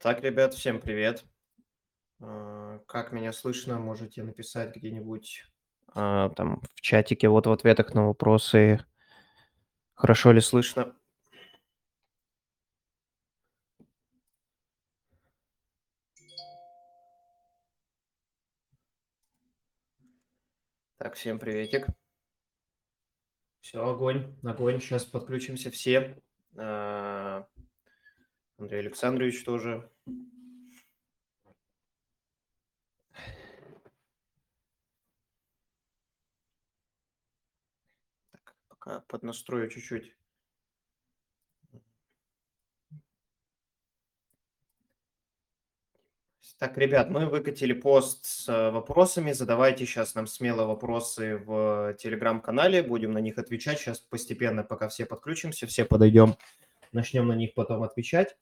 Так, ребят, всем привет. А, Как меня слышно, можете написать где-нибудь а, там в чатике, вот в ответах на вопросы, хорошо ли слышно. Так, всем приветик. Все, огонь, огонь, сейчас подключимся все. Андрей Александрович тоже. Так, пока поднастрою чуть-чуть. Так, ребят, мы выкатили пост с э, вопросами. Задавайте сейчас нам смело вопросы в телеграм-канале. Будем на них отвечать. Сейчас постепенно, пока все подключимся, все подойдем, начнем на них потом отвечать.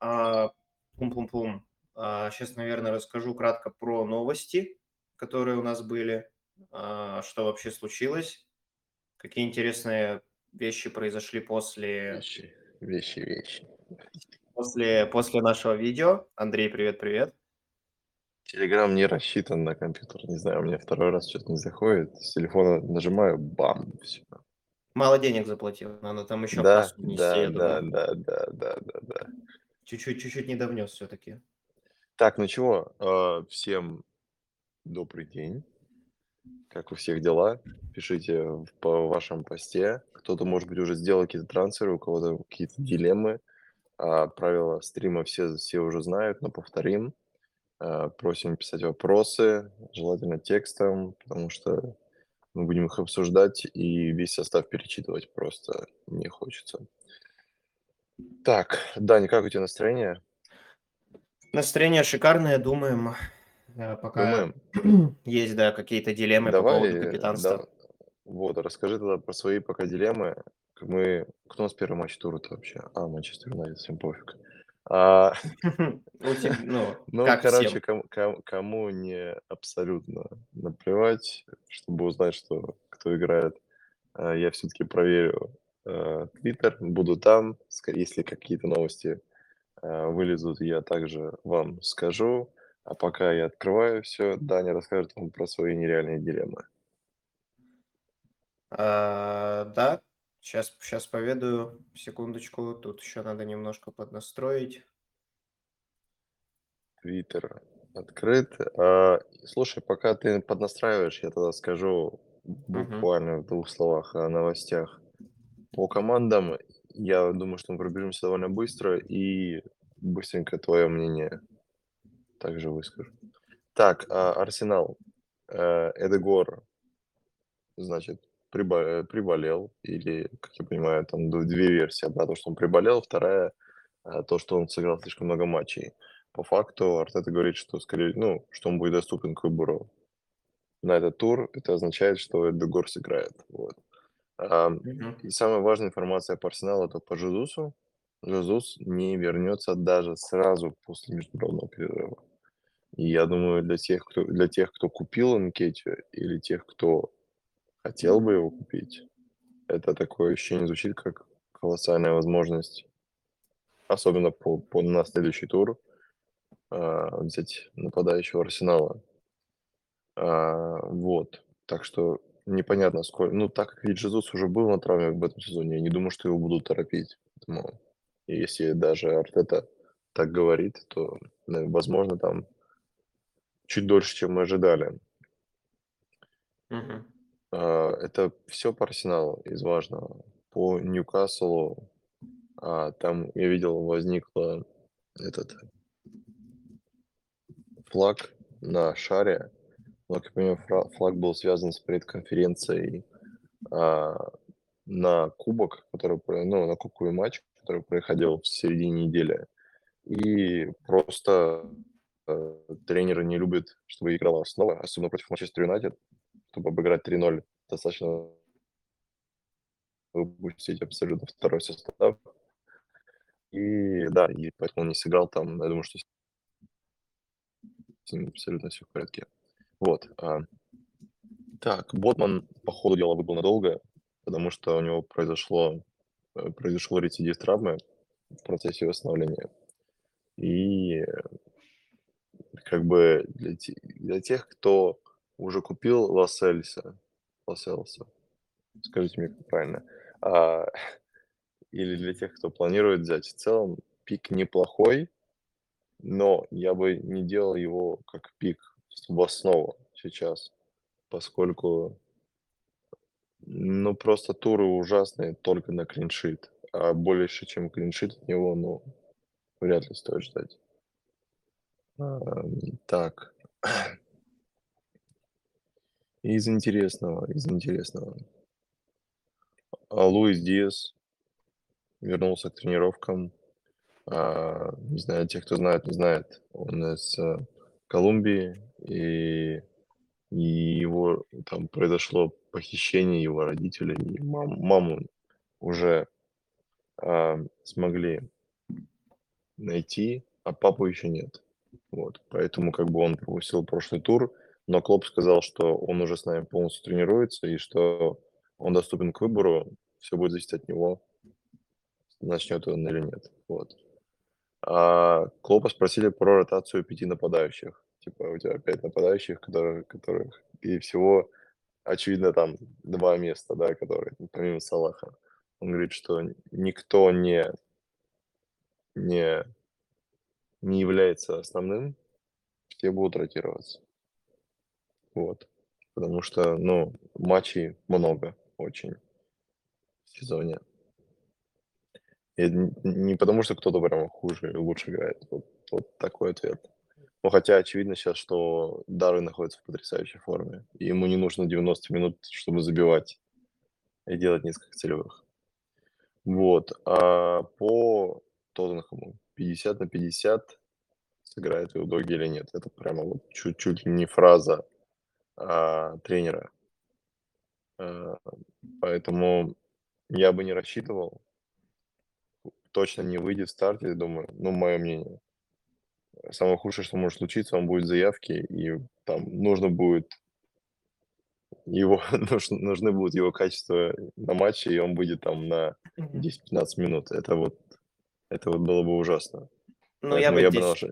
А, Пум-пум-пум. А, Сейчас, наверное, расскажу кратко про новости, которые у нас были, а, что вообще случилось, какие интересные вещи произошли после Вещи, вещи, вещи. После, после нашего видео. Андрей, привет-привет. Телеграм не рассчитан на компьютер. Не знаю, у меня второй раз что-то не заходит. С телефона нажимаю, бам, все. Мало денег заплатил, надо там еще Да, да, да, думаю. да, да, да, да, да. Чуть-чуть, чуть-чуть не довнес все-таки. Так, ну чего, э, всем добрый день. Как у всех дела? Пишите по вашем посте. Кто-то, может быть, уже сделал какие-то трансферы, у кого-то какие-то дилеммы. А, правила стрима все, все уже знают, но повторим. А, просим писать вопросы, желательно текстом, потому что мы будем их обсуждать и весь состав перечитывать просто не хочется. Так, Дани, как у тебя настроение? Настроение шикарное, думаем. э, Пока Думаем? есть, да, какие-то дилеммы по поводу Давай, капитанства. да, вот, расскажи тогда про свои пока дилеммы. Мы, кто у нас первый матч тура-то вообще? А, Манчестер Юнайтед, всем пофиг. А, ну, ну, как короче, кому, не абсолютно наплевать, чтобы узнать, что кто играет, а, я все-таки проверю э, Твиттер, буду там, если какие-то новости э, вылезут, я также вам скажу. А пока я открываю все, Даня расскажет вам про свои нереальные дилеммы. А, Да, сейчас, сейчас поведаю. Секундочку, тут еще надо немножко поднастроить. Твиттер открыт. А, слушай, пока ты поднастраиваешь, я тогда скажу буквально в двух словах о новостях. По командам, я думаю, что мы пробежимся довольно быстро и быстренько твое мнение также выскажу. Так, а, Арсенал. Э, Эдегор, значит, приболел, или, как я понимаю, там две версии. Одна то, что он приболел, вторая э, то, что он сыграл слишком много матчей. По факту Артета говорит, что скорее, ну, что он будет доступен к выбору на этот тур. Это означает, что Эдегор сыграет. Вот. И самая важная информация по Арсеналу это по Жезусу. Жезус не вернется даже сразу после международного перерыва. И я думаю, для тех, кто, для тех, кто купил Нкетти, или тех, кто хотел бы его купить, это такое ощущение звучит как колоссальная возможность, особенно по, по на следующий тур, а, взять нападающего Арсенала. А, вот. Так что непонятно, сколько... Ну, так как ведь уже был на травме в этом сезоне, я не думаю, что его будут торопить. Поэтому если даже Артета так говорит, то, возможно, там чуть дольше, чем мы ожидали. А, это все по Арсеналу из важного. По Ньюкаслу, а, там я видел, возникла этот флаг на шаре. Как я понимаю, флаг был связан с предконференцией а, на кубок, который, ну, на кубковый матч, который проходил в середине недели. И просто э, тренеры не любят, чтобы играла основа, особенно против Манчестер Юнайтед, чтобы обыграть 3-0. Достаточно выпустить абсолютно второй состав. И да, и поэтому он не сыграл там. Я думаю, что с ним абсолютно все в порядке. Вот. а. Так, Ботман, по ходу дела, выбыл надолго, потому что у него произошло, э, произошел рецидив травмы в процессе восстановления. И как бы для, те- для тех, кто уже купил Лассельса, Лассельса, скажите мне как правильно, а, или для тех, кто планирует взять, в целом пик неплохой, но я бы не делал его как пик в основу сейчас, поскольку, ну, просто туры ужасные только на клиншит, а больше, чем клиншит от него, ну, вряд ли стоит ждать. Ам, Так, из интересного, из интересного. А Луис Диас вернулся к тренировкам. А, Не знаю, те, кто знает, не знает, он из э, Колумбии, и, и его там произошло похищение его родителей, и мам- маму уже а, смогли найти, а папу еще нет. Вот, поэтому как бы он пропустил прошлый тур, но Клоп сказал, что он уже с нами полностью тренируется и что он доступен к выбору, все будет зависеть от него, начнет он или нет. Вот. А Клопа спросили про ротацию пяти нападающих. Типа у тебя пять нападающих, которые, которых и всего, очевидно, там два места, да, которые помимо Салаха. Он говорит, что никто не, не, не является основным, все будут ротироваться. Вот. Потому что, ну, матчей много очень в сезоне. И не потому, что кто-то прямо хуже или лучше играет. Вот, вот такой ответ. Ну, хотя очевидно сейчас, что Дары находится в потрясающей форме. И ему не нужно 90 минут, чтобы забивать и делать несколько целевых. Вот. А по Тоттенхэму 50 на 50 сыграет в итоге или нет. Это прямо вот чуть-чуть не фраза а, тренера. А, поэтому я бы не рассчитывал. Точно не выйдет в старте, думаю, ну, мое мнение. Самое худшее, что может случиться, он будет в заявке, и там нужно будет его, нужны будут его качества на матче, и он будет там на Мгм. 10-15 минут. Это вот, это вот было бы ужасно. Ну, я бы я бы наложил.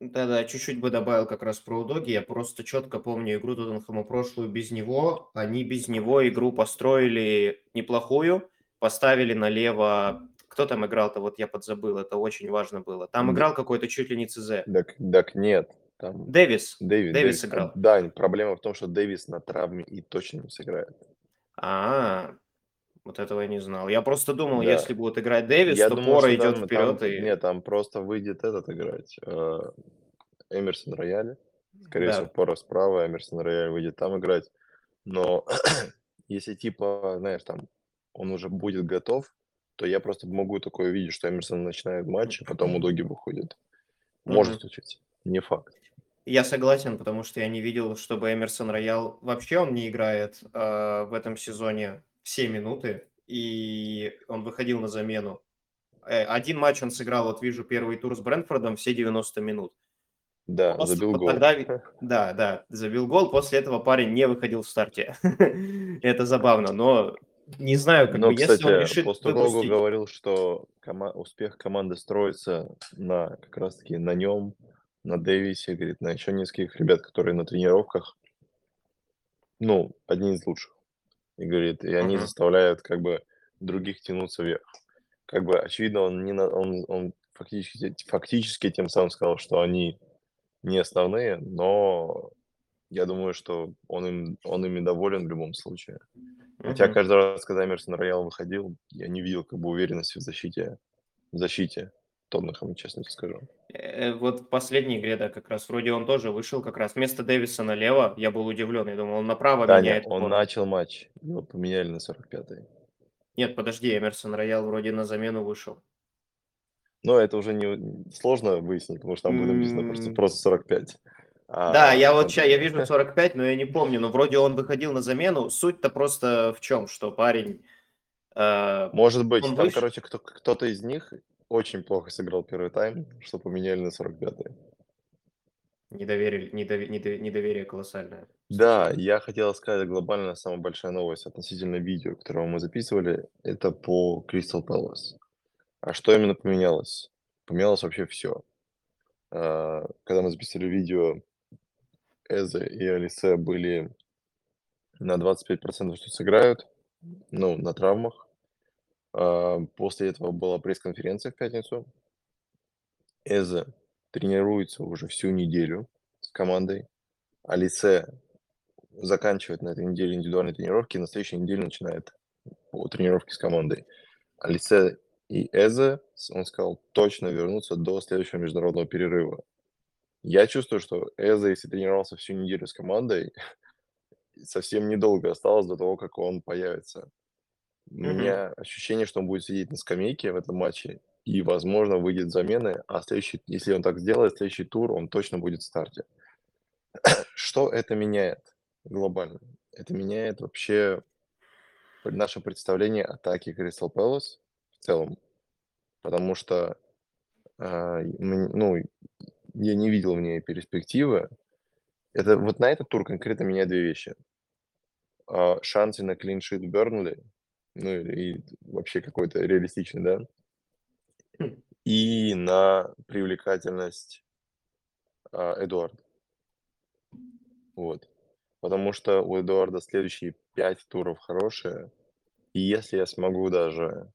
да-да, чуть-чуть бы добавил как раз про Удоги. Я просто четко помню игру Тоттенхэма прошлую без него. Они без него игру построили неплохую, поставили налево. Кто там играл-то? Вот я подзабыл, это очень важно было. Там играл какой-то чуть ли не ЦЗ. Так, так нет, там Дэвис. Дэвис, Дэвис Дэвис. А, играл. Да, проблема в том, что Дэвис на травме и точно не сыграет. А, вот этого я не знал. Я просто думал, Да. если будет играть Дэвис, Я то думаю, Пора идет там, вперед там, и... нет, там просто выйдет этот играть. э, Эмерсон Рояль. Скорее всего, Да. Пора справа, Эмерсон Рояль выйдет там играть. Но если типа, знаешь, там он уже будет готов, то я просто могу такое видеть, что Эмерсон начинает матч, а потом у Доги выходит. Может Мгм. случиться. Не факт. Я согласен, потому что я не видел, чтобы Эмерсон Роял вообще он не играет э, в этом сезоне все минуты, и он выходил на замену. Э, один матч он сыграл, вот вижу первый тур с Брентфордом, все 90 минут. Да, Просто забил гол. тогда Да, да, забил гол, после этого парень не выходил в старте. Это забавно, но не знаю, как Но, бы, если он кстати, решит выпустить... говорил, что кома- успех команды строится на как раз-таки на нем, на Дэвисе, говорит, на еще нескольких ребят, которые на тренировках, ну, одни из лучших. И говорит, и они Мгм. заставляют как бы других тянуться вверх. Как бы очевидно, он не на, он, он фактически, фактически тем самым сказал, что они не основные, но я думаю, что он им, он ими доволен в любом случае. Хотя Мгм. каждый раз, когда Эмерсон Роял выходил, я не видел как бы уверенности в защите, в защите Тоттенхэма, честно тебе скажу. Э, Вот в последней игре, да, как раз вроде он тоже вышел как раз вместо Дэвиса налево. Я был удивлен, я думал, он направо Таня, меняет он форму. начал матч, его поменяли на 45-й. Нет, подожди, Эмерсон Роял вроде на замену вышел. Но это уже не сложно выяснить, потому что там будет написано просто, просто 45. Да, А, я вот ща, я вижу 45, но я не помню, но вроде он выходил на замену. Суть-то просто в чем, что парень... э, Может быть, там, выш- короче, кто, кто-то из них очень плохо сыграл первый тайм, что поменяли на 45-й. Недоверие, недове- недо- недоверие колоссальное. Да, я хотел сказать, глобально самая большая новость относительно видео, которое мы записывали, это по Crystal Palace. А что именно поменялось? Поменялось вообще все. А, когда мы записали видео, Эзе и Алисе были на 25%, что сыграют, ну, на травмах. А, после этого была пресс-конференция в пятницу. Эзе тренируется уже всю неделю с командой. Алисе заканчивает на этой неделе индивидуальные тренировки, и на следующей неделе начинает тренировки с командой. Алисе и Эзе, он сказал, точно вернутся до следующего международного перерыва. Я чувствую, что Эзе, если тренировался всю неделю с командой, совсем недолго осталось до того, как он появится. У Мгм. меня ощущение, что он будет сидеть на скамейке в этом матче и, возможно, выйдет замены, а следующий, если он так сделает, следующий тур он точно будет в старте. Что это меняет глобально? Это меняет вообще наше представление атаки Кристал Пэлас в целом, потому что, м, ну, я не видел в ней перспективы. Это вот на этот тур конкретно меняет две вещи. А, шансы на клиншит Бернли, ну и вообще какой-то реалистичный, да, и на привлекательность а, Эдуарда. Вот. Потому что у Эдуарда следующие 5 туров хорошие. И если я смогу даже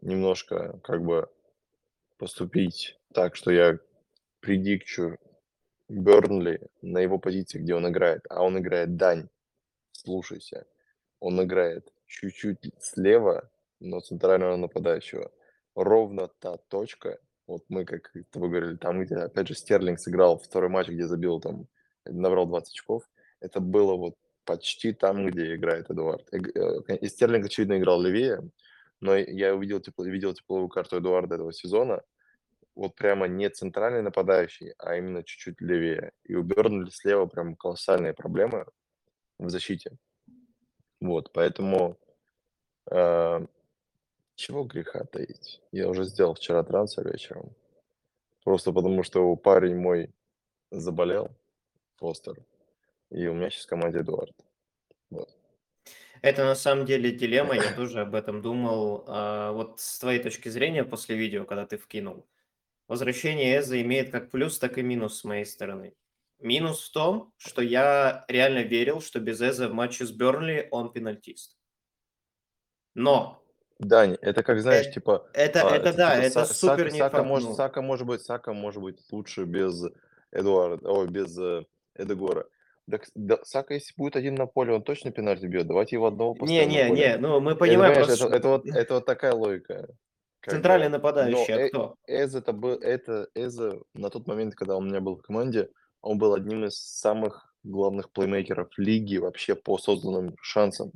немножко как бы поступить так, что я предикчу Бернли на его позиции, где он играет, а он играет дань, слушайся, он играет чуть-чуть слева, но центрального нападающего. Ровно та точка, вот мы, как тобой говорили, там, где, опять же, Стерлинг сыграл второй матч, где забил там, набрал 20 очков, это было вот почти там, где играет Эдуард. Э, И Стерлинг, очевидно, играл левее, но я увидел, тепло, видел тепловую карту Эдуарда этого сезона, вот прямо не центральный нападающий, а именно чуть-чуть левее. И у Бернли слева прям колоссальные проблемы в защите. Вот, поэтому э, чего греха таить? Я уже сделал вчера трансфер вечером. Просто потому, что парень мой заболел, Фостер, и у меня сейчас в команде Эдуард. Вот. Это на самом деле дилемма, я тоже об этом думал. А, вот с твоей точки зрения после видео, когда ты вкинул, возвращение Эза имеет как плюс, так и минус с моей стороны. Минус в том, что я реально верил, что без Эза в матче с Бернли он пенальтист. Но Дань, это как, знаешь, э- типа... это, а, это да, типа это Са- супер Сака, не Сака, может. Сака может быть, Сака может быть лучше без Эдуарда, ой, без э, Эдегора. Так, да, Сака, если будет один на поле, он точно пенальти бьет. Давайте его одного поставим на Не-не-не, поле. ну мы Это, понимаем понимаешь, просто, это, это, вот, это вот такая логика. Как центральный бы. Но нападающий, а Э- кто? Эз это был, это Эза на тот момент, когда он у меня был в команде, он был одним из самых главных плеймейкеров лиги вообще по созданным шансам.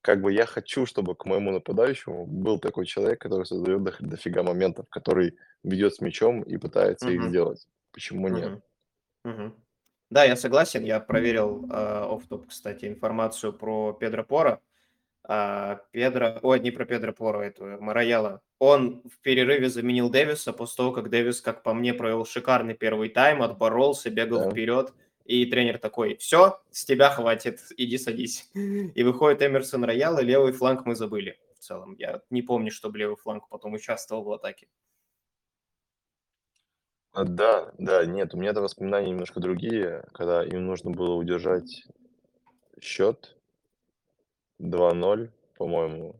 Как бы я хочу, чтобы к моему нападающему был такой человек, который создает до- дофига моментов, который ведет с мячом и пытается их Мгм. сделать. Почему нет? Мгм. Мгм. Да, я согласен. Я проверил оф топ кстати, информацию про Педро Пора. А, Педро, ой, не про Педро Пора, это Мараяла. Он в перерыве заменил Дэвиса после того, как Дэвис, как по мне, провел шикарный первый тайм, отборолся, бегал Да. вперед. И тренер такой, все, с тебя хватит, иди садись. И выходит Эмерсон Роял, и левый фланг мы забыли в целом. Я не помню, чтобы левый фланг потом участвовал в атаке. А, Да, да, нет, у меня это воспоминания немножко другие, когда им нужно было удержать счет 2-0, по-моему.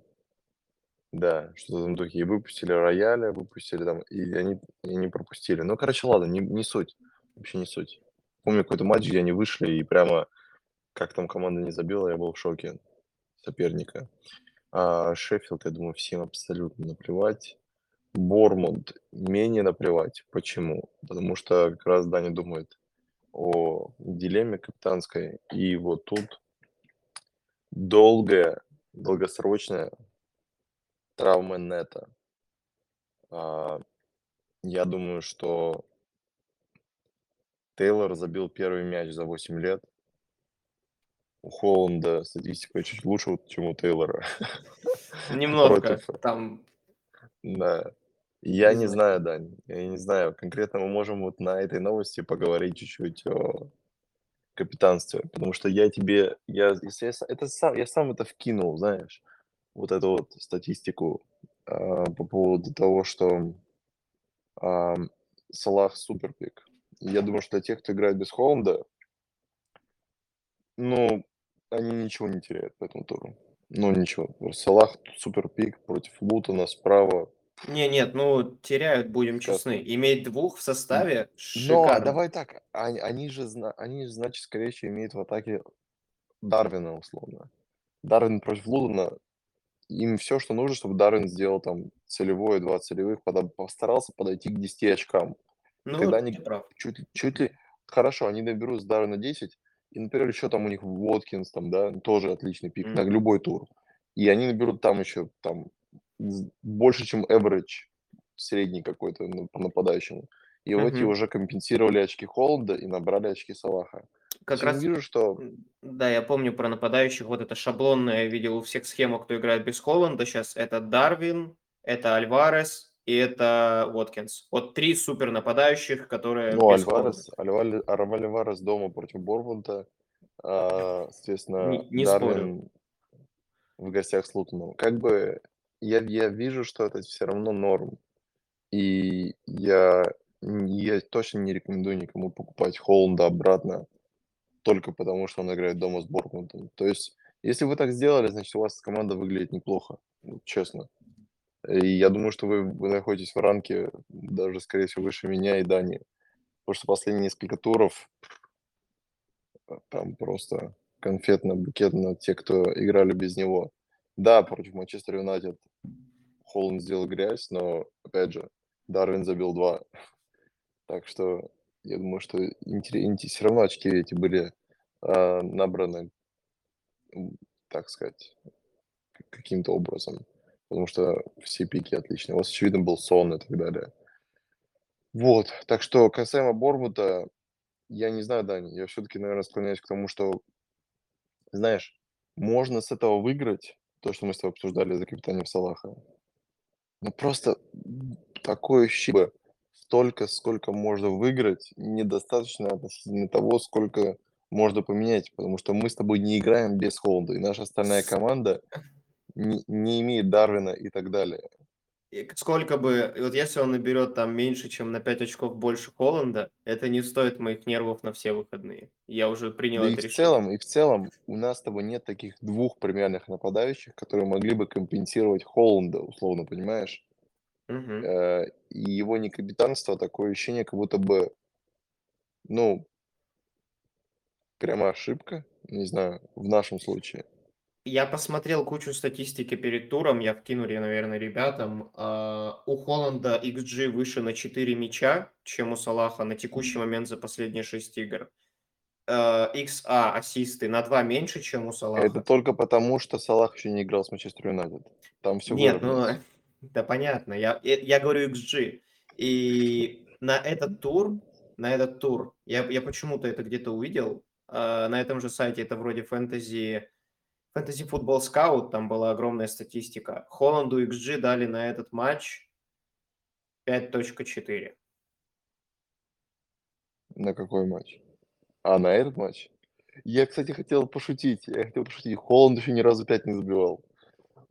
Да, что-то в духе. И выпустили рояля, выпустили там, и они, и они пропустили. Ну, короче, ладно, не, не суть. Вообще не суть. Помню какой-то матч, где они вышли, и прямо как там команда не забила, я был в шоке соперника. А Шеффилд, я думаю, всем абсолютно наплевать. Бормунд менее наплевать. Почему? Потому что как раз Даня думает о дилемме капитанской. И вот тут долгая, долгосрочная травма нета. А, я думаю, что Тейлор забил первый мяч за 8 лет. У Холланда статистика чуть лучше, чем у Тейлора. Против. там Да. Я Не знаю. Дань, я не знаю. Конкретно мы можем вот на этой новости поговорить чуть-чуть о капитанстве, потому что я тебе, я, если я, это сам, я сам это вкинул, знаешь, вот эту вот статистику а, по поводу того, что ам, Салах супер пик. Я думаю, что для тех, кто играет без Холланда, ну, они ничего не теряют по этому туру. Ну, ничего. Салах супер пик против Лутона справа. Не, нет, ну теряют, будем Сейчас. честны. Иметь двух в составе Но шикарно. давай так, они, они же, они же, значит, скорее всего, имеют в атаке Дарвина, условно. Дарвин против Лутона, им все, что нужно, чтобы Дарвин сделал там целевое, два целевых, пода- постарался подойти к 10 очкам. Ну, Когда они прав. чуть, ли- чуть ли... Хорошо, они наберут с Дарвина 10, и, например, еще там у них Воткинс, там, да, тоже отличный пик на Мгм. любой тур. И они наберут там еще там больше, чем average, средний какой-то ну, по нападающему. И вот эти уже компенсировали очки Холланда и набрали очки Салаха. Как Я раз, вижу, что... да, я помню про нападающих, вот это шаблонное, я видел у всех схему, кто играет без Холланда сейчас. Это Дарвин, это Альварес и это Уоткинс. Вот три супер нападающих, которые Ну. Альварес, Ар- Альварес дома против Борнмута, а, соответственно, Не, не спорю. Дарвин в гостях с Лутоном. Как бы я, я вижу, что это все равно норм. И я, я точно не рекомендую никому покупать Холланда обратно, только потому что он играет дома с Борнмутом. То есть, если вы так сделали, значит, у вас команда выглядит неплохо, честно. И я думаю, что вы, вы находитесь в ранке даже, скорее всего, выше меня и Дани. Потому что последние несколько туров а, там просто конфетно-букетно те, кто играли без него. Да, против Манчестер Юнайтед Холланд сделал грязь, но, опять же, Дарвин забил два. Так что я думаю, что все равно очки эти были а, набраны, так сказать, каким-то образом. Потому что все пики отличные. У вас, очевидно, был сон и так далее. Вот. Так что касаемо Бормута, я не знаю, Дани, я все-таки, наверное, склоняюсь к тому, что, знаешь, можно с этого выиграть, то, что мы с тобой обсуждали за капитанием Салаха. Но просто такое ощущение, столько, сколько можно выиграть, недостаточно относительно того, сколько можно поменять, потому что мы с тобой не играем без Холланда, и наша остальная команда не, не имеет Дарвина и так далее. и Сколько бы, вот если он наберет там меньше, чем на 5 очков больше Холланда, это не стоит моих нервов на все выходные. Я уже принял Да и это в решение. целом, и в целом у нас с тобой нет таких двух премиальных нападающих, которые могли бы компенсировать Холланда, условно, понимаешь? Мгм. Э, И его некапитанство, такое ощущение, как будто бы, ну, прямо ошибка, не знаю, в нашем случае. Я посмотрел кучу статистики перед туром, я вкину, я, наверное, ребятам. А, У Холланда XG выше на 4 мяча, чем у Салаха на текущий момент за последние 6 игр. А, XA ассисты на 2 меньше, чем у Это Салаха. только потому, что Салах еще не играл с Манчестер Юнайтед. Там все Нет, ну, выровнялось. Да понятно, я, я я говорю XG. И на этот тур, на этот тур, я, я почему-то это где-то увидел, а, на этом же сайте, это вроде фэнтези, фэнтези футбол скаут, там была огромная статистика. Холланду XG дали на этот матч 5.4. На какой матч? А, на этот матч? Я, кстати, хотел пошутить. Я хотел пошутить. Холланд еще ни разу 5 не забивал.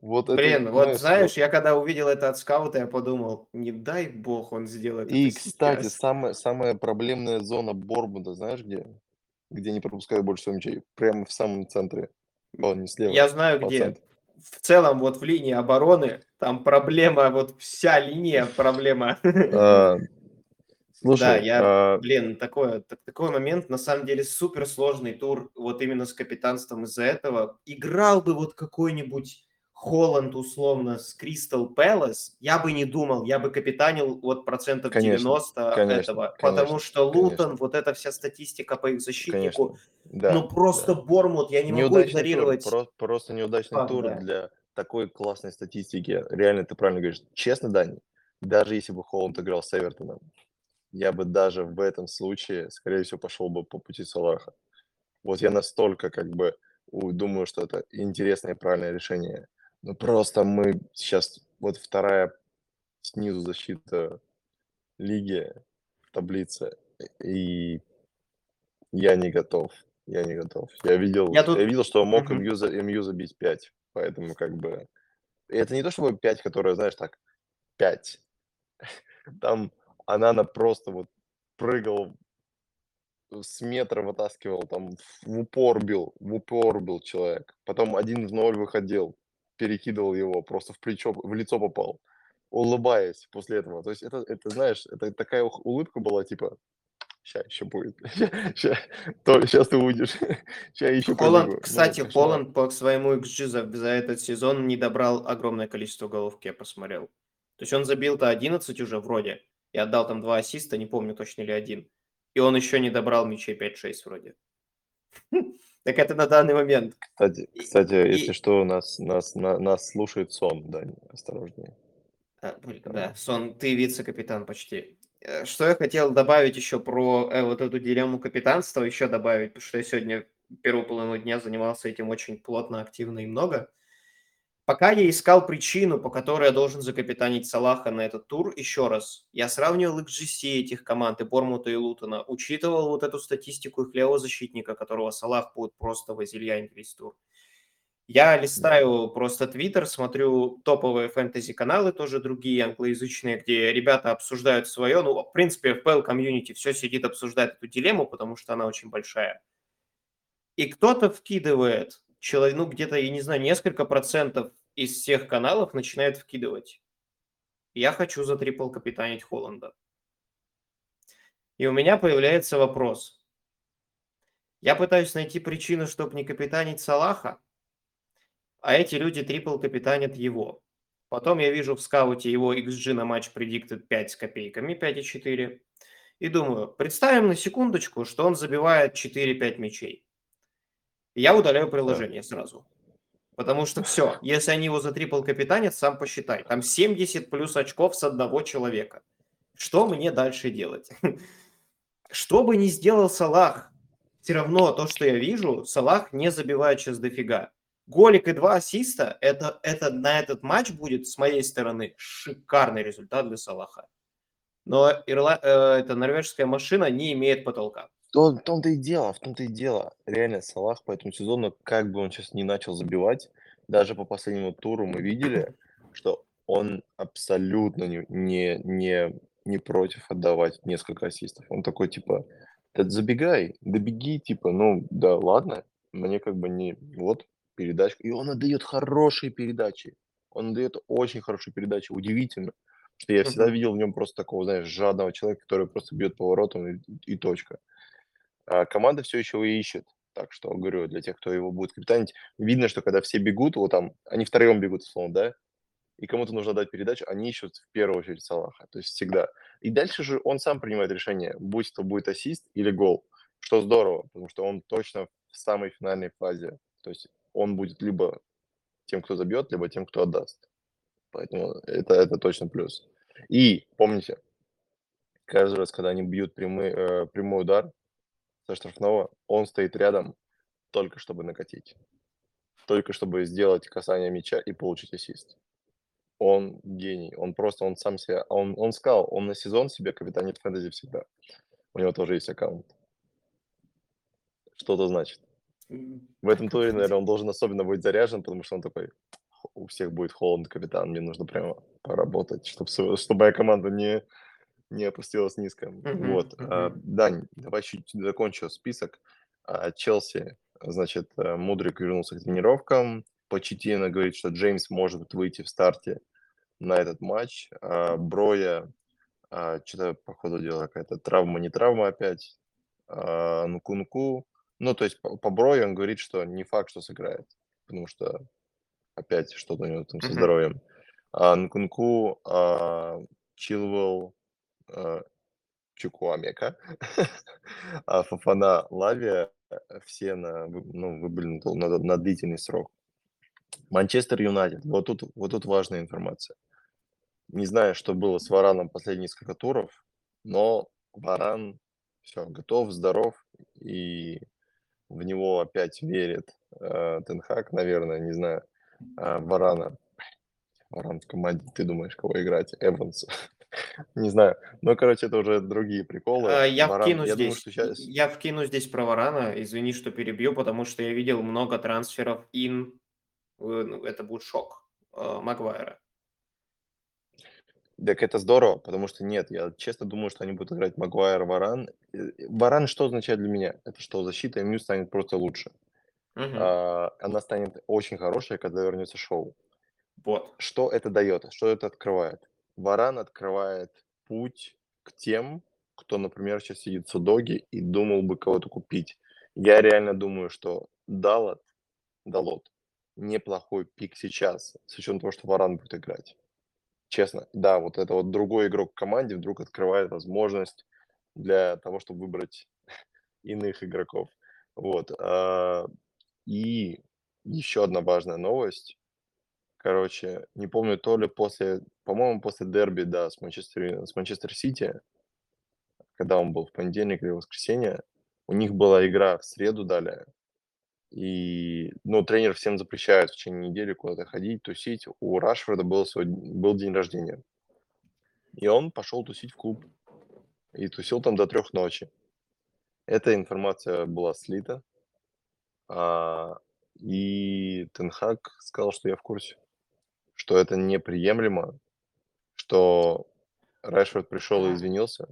Вот это, Блин, вот знаешь, знаешь, я когда увидел это от скаута, я подумал, не дай бог он сделает И, это кстати, сейчас. самая, самая проблемная зона Бормуда, знаешь где? Где не пропускают больше всего мячей. Прямо в самом центре. О, не слева, Я знаю где. центру. В целом, вот в линии обороны, там проблема, вот вся линия проблема. А, Да, слушай, я, а, блин, такой, так- такой момент, на самом деле, супер сложный тур, вот именно с капитанством из-за этого. Играл бы вот какой-нибудь Холланд, условно, с Кристал Пэлас, я бы не думал, я бы капитанил вот процентов Конечно, 90 конечно, этого, потому конечно, что Лутон, конечно. вот эта вся статистика по их защитнику, конечно. Да, ну просто да. Бормут, я не могу Неудачный тур, игнорировать. про- просто неудачный факт, тур да. для такой классной статистики. Реально, ты правильно говоришь. Честно, Дани, даже если бы Холланд играл с Эвертоном, я бы даже в этом случае, скорее всего, пошел бы по пути Салаха. Вот я настолько как бы думаю, что это интересное и правильное решение. Но просто мы сейчас, вот вторая снизу защита лиги в таблице, и я не готов. Я не готов. Я видел, Я я тут... видел, что мог. МЮ, МЮ забить 5. Поэтому как бы... и Это не то, чтобы 5, которое, знаешь, так, 5. Там Анана просто вот прыгал с метра вытаскивал, там в упор бил, в упор бил человек. Потом один в ноль выходил, перекидывал его, просто в плечо, в лицо попал, улыбаясь после этого. То есть это, это знаешь, это такая улыбка была, типа, сейчас еще будет, сейчас ты увидишь, сейчас еще Холланд. Ну, кстати, кошмар. Холланд по своему XG за, за этот сезон не добрал огромное количество голов, я посмотрел. То есть он забил-то 11 уже вроде, и отдал там два ассиста, не помню точно ли один. И он еще не добрал мячей 5-6 вроде. Так это на данный момент. Кстати, И- кстати, и- если что, нас, нас, на- нас слушает сон, да, осторожнее. А, Да, Сон, ты вице-капитан почти. Э, Что я хотел добавить еще про э, вот эту дилемму капитанства, еще добавить, потому что я сегодня первую половину дня занимался этим очень плотно, активно и много. Пока я искал причину, по которой я должен закапитанить Салаха на этот тур, еще раз, я сравнивал XGC этих команд, и Бормута, и Лутона, учитывал вот эту статистику их левого защитника, которого Салах будет просто вазильянить весь тур. Я листаю просто Твиттер, смотрю топовые фэнтези-каналы, тоже другие англоязычные, где ребята обсуждают свое. Ну, в принципе, FPL комьюнити все сидит, обсуждает эту дилемму, потому что она очень большая. И кто-то вкидывает, человек, ну, где-то, я не знаю, несколько процентов из всех каналов начинает вкидывать. Я хочу за трипл капитанить Холланда. И у меня появляется вопрос. Я пытаюсь найти причину, чтобы не капитанить Салаха, а эти люди трипл капитанят его. Потом я вижу в скауте его XG на матч predicted 5 с копейками, 5,4. И думаю, представим на секундочку, что он забивает 4-5 мячей. Я удаляю приложение сразу. Потому что все, если они его за трипл капитанят, сам посчитай. Там 70 плюс очков с одного человека. Что мне дальше делать? Что бы ни сделал Салах, все равно то, что я вижу, Салах не забивает сейчас дофига. Голик и два ассиста, это, это на этот матч будет, с моей стороны, шикарный результат для Салаха. Но Ирла, э, эта норвежская машина не имеет потолка. То- В том-то и дело, в том-то и дело. Реально, Салах по этому сезону, как бы он сейчас не начал забивать, даже по последнему туру мы видели, что он абсолютно не, не, не, не против отдавать несколько ассистов. Он такой, типа, да забегай, добеги, типа, ну, да ладно, мне как бы не... Вот, передачка. И он отдает хорошие передачи. Он отдает очень хорошие передачи. Удивительно, что я всегда видел в нем просто такого, знаешь, жадного человека, который просто бьет поворотом и, и точка. А команда все еще его ищет. Так что, говорю, для тех, кто его будет капитанить, видно, что когда все бегут, вот там, они втроем бегут, условно, да, и кому-то нужно дать передачу, они ищут в первую очередь Салаха, то есть всегда. И дальше же он сам принимает решение, будь то будет ассист или гол, что здорово, потому что он точно в самой финальной фазе, то есть он будет либо тем, кто забьет, либо тем, кто отдаст. Поэтому это, это точно плюс. И помните, каждый раз, когда они бьют прямой, э, прямой удар со штрафного, он стоит рядом только чтобы накатить. Только чтобы сделать касание мяча и получить ассист. Он гений. Он просто, он сам себя, он, он сказал, он на сезон себе капитанит фэнтези всегда. У него тоже есть аккаунт. Что это значит? В этом туре, наверное, он должен особенно быть заряжен, потому что он такой, у всех будет Холланд капитан, мне нужно прямо поработать, чтобы, чтобы моя команда не, не опустилась низко. Вот. А, мгм. Дань, давай чуть закончу список. А, Челси, значит, э, Мудрик вернулся к тренировкам. Почетина говорит, что Джеймс может выйти в старте на этот матч. А, Броя, а, что-то, по ходу дела, какая-то травма, не травма опять. А, Нкунку. Ну, то есть по, по Брою он говорит, что не факт, что сыграет, потому что опять что-то у него там со здоровьем. А, Нкунку, а, Чилвелл, а, Чукуамека, а Фафана, Лавия, э, все на, ну, выбыли на, на, на длительный срок. Манчестер Юнайтед, вот тут, вот тут важная информация. Не знаю, что было с Вараном последние несколько туров, но Варан все, готов, здоров, и в него опять верит э, Тенхак, наверное, не знаю, а, Варана. Варан в команде, ты думаешь, кого играть? Эванс. Не знаю. Ну, короче, это уже другие приколы. А, Я Варан, вкину я здесь, сейчас... я вкину здесь про Варана, извини, что перебью, потому что я видел много трансферов ин, э, ну, это будет шок, э, Магуайра. Так это здорово, потому что нет, я честно думаю, что они будут играть Магуайр, Варан. Э, Варан что означает для меня? Это что защита МЮ станет просто лучше. Мгм. А, она станет очень хорошей, когда вернется Шоу. Вот. Что это дает? Что это открывает? Варан открывает путь к тем, кто, например, сейчас сидит в Судоге и думал бы кого-то купить. Я реально думаю, что Далот, Далот неплохой пик сейчас, с учетом того, что Варан будет играть. Честно, да, вот это вот другой игрок в команде вдруг открывает возможность для того, чтобы выбрать иных игроков. Вот. а, И еще одна важная новость. Короче, не помню, то ли после, по-моему, после дерби, да, с Манчестер, с Манчестер Сити, когда он был в понедельник или воскресенье, у них была игра в среду далее. И, ну, тренер всем запрещает в течение недели куда-то ходить, тусить. У Рашфорда был, сегодня, был день рождения. И он пошел тусить в клуб. И тусил там до трех ночи. Эта информация была слита. А, и Тенхак сказал, что я в курсе, что это неприемлемо, что Рашфорд пришел и извинился,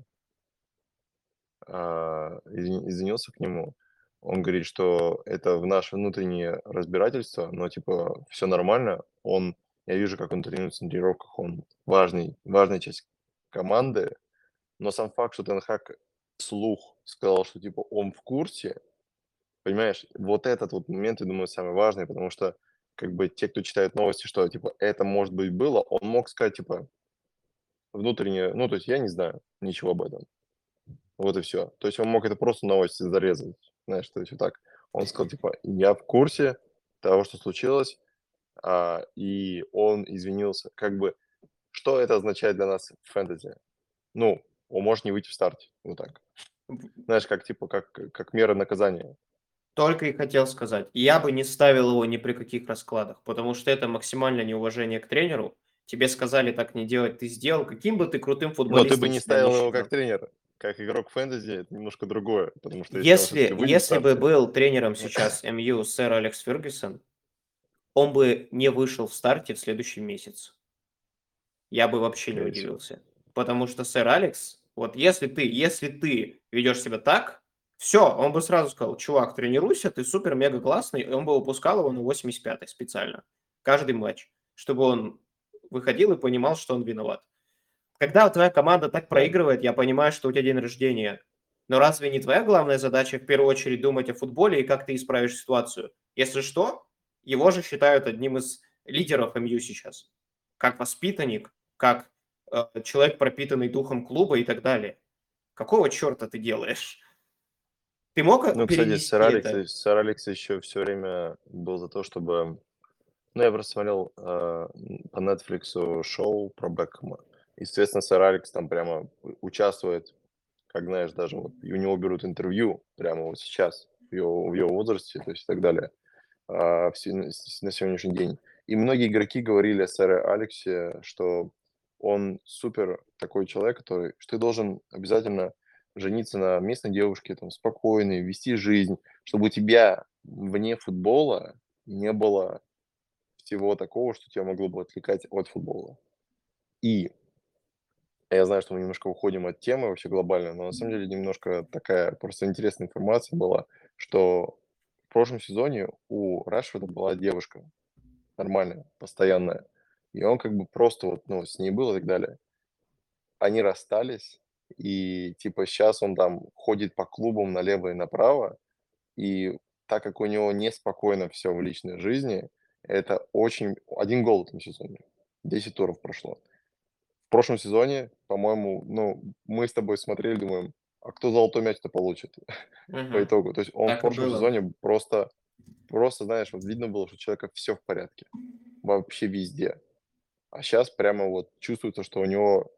а, извини- извинился к нему. Он говорит, что это в наше внутреннее разбирательство, но типа все нормально. Он, я вижу, как он тренируется на тренировках, он важный, важная часть команды. Но сам факт, что Тенхак вслух сказал, что типа он в курсе, понимаешь, вот этот вот момент, я думаю, самый важный, потому что как бы те, кто читают новости, что типа это может быть было, он мог сказать типа внутреннее, ну то есть я не знаю ничего об этом. Вот и все. То есть он мог это просто новости зарезать, знаешь, то есть вот так. Он сказал типа я в курсе того, что случилось, а, и он извинился. Как бы что это означает для нас в фэнтези? Ну, он может не выйти в старте, вот так. Знаешь, как типа как как мера наказания. Только и хотел сказать. Я бы не ставил его ни при каких раскладах, потому что это максимальное неуважение к тренеру. Тебе сказали так не делать, ты сделал. Каким бы ты крутым Но футболистом ты бы не ставил его как тренер. Как игрок фэнтези, это немножко другое. Потому что если, Если, если бы был тренером сейчас МЮ сэр Алекс Фергюсон, он бы не вышел в старте в следующем месяце. Я бы вообще не удивился. Потому что сэр Алекс, вот если ты, если ты ведешь себя так, все, он бы сразу сказал, чувак, тренируйся, ты супер-мега классный, и он бы выпускал его на 85-й специально. Каждый матч, чтобы он выходил и понимал, что он виноват. Когда твоя команда так проигрывает, я понимаю, что у тебя день рождения. Но разве не твоя главная задача в первую очередь думать о футболе и как ты исправишь ситуацию? Если что, его же считают одним из лидеров МЮ сейчас. Как воспитанник, как э, человек, пропитанный духом клуба и так далее. Какого черта ты делаешь? Ты мог Ну, кстати, сэр Алекс, сэр Алекс еще все время был за то, чтобы... Ну, я просто смотрел э, по Netflix шоу про Бекхэма. Естественно, сэр Алекс там прямо участвует, как знаешь, даже вот и у него берут интервью прямо вот сейчас, в его, в его возрасте, то есть и так далее, с- на сегодняшний день. И многие игроки говорили о сэре Алексе, что он супер такой человек, который, что ты должен обязательно жениться на местной девушке, там, спокойной, вести жизнь, чтобы у тебя вне футбола не было всего такого, что тебя могло бы отвлекать от футбола. И я знаю, что мы немножко уходим от темы вообще глобально, но на самом деле немножко такая просто интересная информация была, что в прошлом сезоне у Рашфорда была девушка нормальная, постоянная, и он как бы просто вот, ну, с ней был и так далее. Они расстались, и типа сейчас он там ходит по клубам налево и направо, и так как у него неспокойно все в личной жизни, это очень... Один гол в этом сезоне. 10 туров прошло. В прошлом сезоне, по-моему, ну, мы с тобой смотрели, думаем, а кто золотой мяч-то получит по Мгм. итогу? То есть он Так в прошлом было. сезоне просто, просто, знаешь, вот видно было, что у человека все в порядке. Вообще везде. А сейчас прямо вот чувствуется, что у него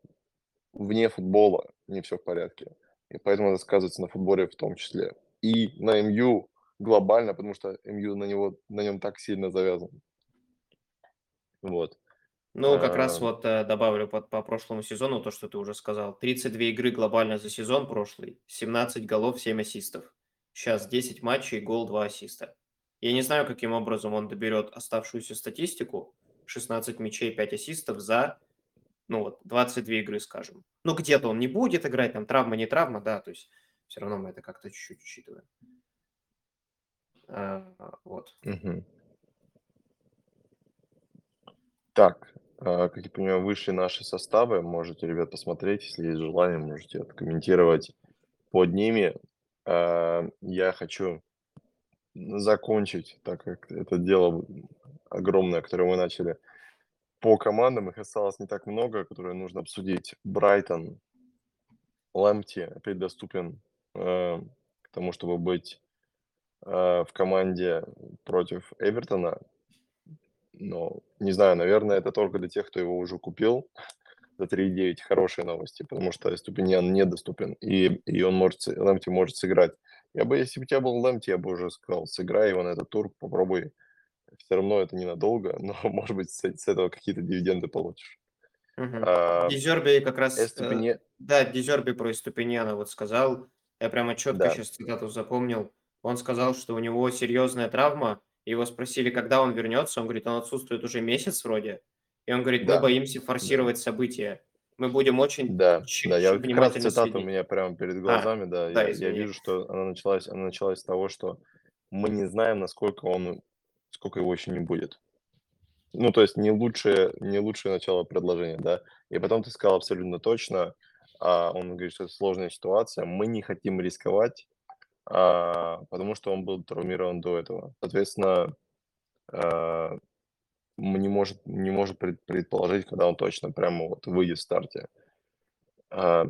вне футбола не все в порядке. И поэтому это сказывается на футболе в том числе. И на МЮ глобально, потому что МЮ на него, на нем так сильно завязан. Вот. Ну, как раз А. вот э, добавлю под, по прошлому сезону то, что ты уже сказал. 32 игры глобально за сезон прошлый, 17 голов, 7 ассистов. Сейчас 10 матчей, гол, 2 ассиста. Я не знаю, каким образом он доберет оставшуюся статистику. 16 мячей, 5 ассистов за ну вот, 22 игры, скажем. Ну, где-то он не будет играть, там травма, не травма, да, то есть все равно мы это как-то чуть-чуть учитываем. А, вот. Мгм. Так, а, как я понимаю, вышли наши составы. Можете, ребят, посмотреть, если есть желание, можете откомментировать под ними. А, Я хочу закончить, так как это дело огромное, которое мы начали по командам. Их осталось не так много, которые нужно обсудить. Брайтон, Лэмпти опять доступен э, к тому, чтобы быть э, в команде против Эвертона. Но не знаю, наверное, это только для тех, кто его уже купил за 3,9. Хорошие новости, потому что Ступиньян недоступен, и, и он может, Лэмпти может сыграть. Я бы, если бы у тебя был Лэмпти, я бы уже сказал, сыграй его на этот тур, попробуй. Все равно это ненадолго, но, может быть, с, с этого какие-то дивиденды получишь. Мгм. А, как раз... э, Эступинья- Да, Дезерби про Ступиньяна вот сказал. Я прямо четко Да. сейчас цитату запомнил. Он сказал, что у него серьезная травма. Его спросили, когда он вернется. Он говорит, он отсутствует уже месяц вроде. И он говорит, мы Да. боимся форсировать события. Мы будем очень Да, Ч- да, я как раз цитата у следить. меня прямо перед глазами, да, да, я, я вижу, что она началась, она началась с того, что мы не знаем, насколько он, сколько его еще не будет. Ну, то есть не лучшее, не лучшее начало предложения, да. И потом ты сказал абсолютно точно, а, он говорит, что это сложная ситуация, мы не хотим рисковать, а, потому что он был травмирован до этого. Соответственно, а, не может, не может пред- предположить, когда он точно прямо вот выйдет в старте. А,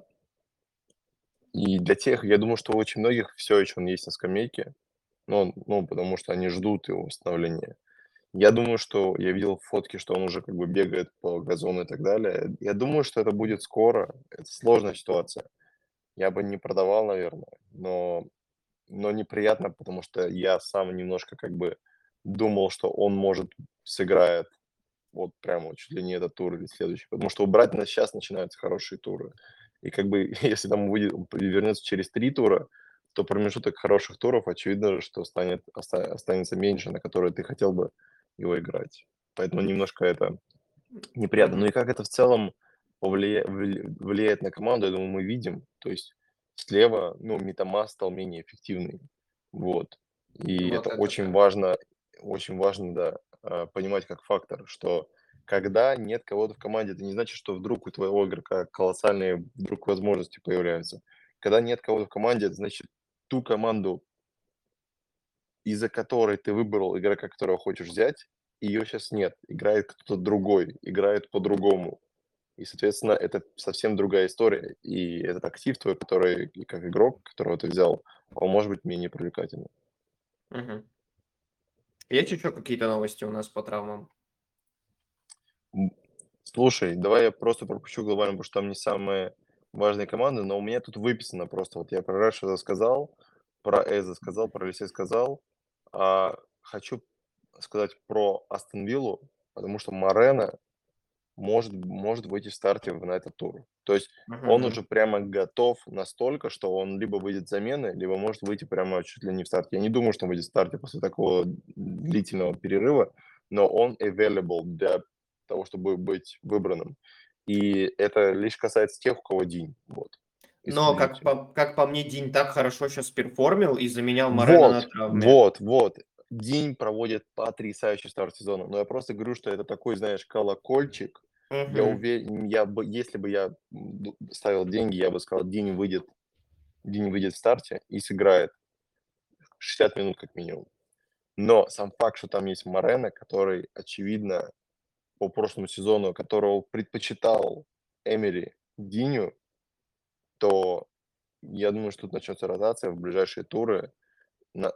И для тех, я думаю, что у очень многих все еще он есть на скамейке, ну, ну, потому что они ждут его восстановления. Я думаю, что я видел фотки, что он уже как бы бегает по газону и так далее. Я думаю, что это будет скоро. Это сложная ситуация. Я бы не продавал, наверное, но, но неприятно, потому что я сам немножко как бы думал, что он может сыграет вот прямо чуть ли не этот тур или следующий. Потому что у Брайтона сейчас начинаются хорошие туры. И как бы если там выйдет, вернется через три тура, то промежуток хороших туров, очевидно, что станет, оста- останется меньше, на которые ты хотел бы его играть. Поэтому немножко это неприятно. Ну и как это в целом повлия- вли- влияет на команду, я думаю, мы видим. То есть слева, ну, Метамас стал менее эффективный. Вот. И Вот это это очень важно, очень важно, да, а, понимать как фактор, что когда нет кого-то в команде, это не значит, что вдруг у твоего игрока колоссальные вдруг возможности появляются. Когда нет кого-то в команде, это значит ту команду, из-за которой ты выбрал игрока, которого хочешь взять, ее сейчас нет. Играет кто-то другой, играет по-другому. И, соответственно, это совсем другая история. И этот актив твой, который, как игрок, которого ты взял, он может быть менее привлекательным. Мгм. Есть еще какие-то новости у нас по травмам? Слушай, давай я просто пропущу глобально, потому что там не самые важные команды, но у меня тут выписано просто, вот я про Рашида сказал, про Эза сказал, про Лисе сказал, а хочу сказать про Астон Виллу, потому что Морена может, может выйти в старте на этот тур. То есть он Мгм. уже прямо готов настолько, что он либо выйдет замены, либо может выйти прямо чуть ли не в старте. Я не думаю, что он выйдет в старте после такого длительного перерыва, но он available для того, чтобы быть выбранным. И это лишь касается тех, у кого день. Вот. Но, как по, как по мне, Дин так хорошо сейчас перформил и заменял Морена на Вот, травме. вот, вот. День проводит потрясающий старт сезона. Но я просто говорю, что это такой, знаешь, колокольчик. Я Мгм. уверен, я бы, если бы я ставил деньги, я бы сказал, День выйдет, День выйдет в старте и сыграет 60 минут как минимум. Но сам факт, что там есть Морена, который, очевидно, по прошлому сезону, которого предпочитал Эмери Диню, то я думаю, что тут начнется ротация в ближайшие туры. На-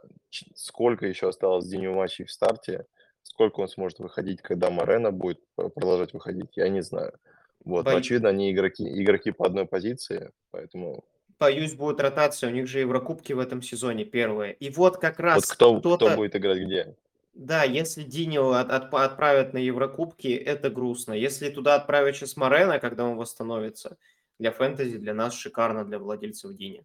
сколько еще осталось Диню матчей в старте, сколько он сможет выходить, когда Морена будет п- продолжать выходить, я не знаю. Вот, Бой- очевидно, они игроки, игроки по одной позиции, поэтому Боюсь, будет ротация. У них же Еврокубки в этом сезоне первые. И вот как раз вот кто, кто кто-то... будет играть где? Да, если Диню от- от- отправят на Еврокубки, это грустно. Если туда отправят сейчас Морена, когда он восстановится, для фэнтези, для нас шикарно, для владельцев Дини,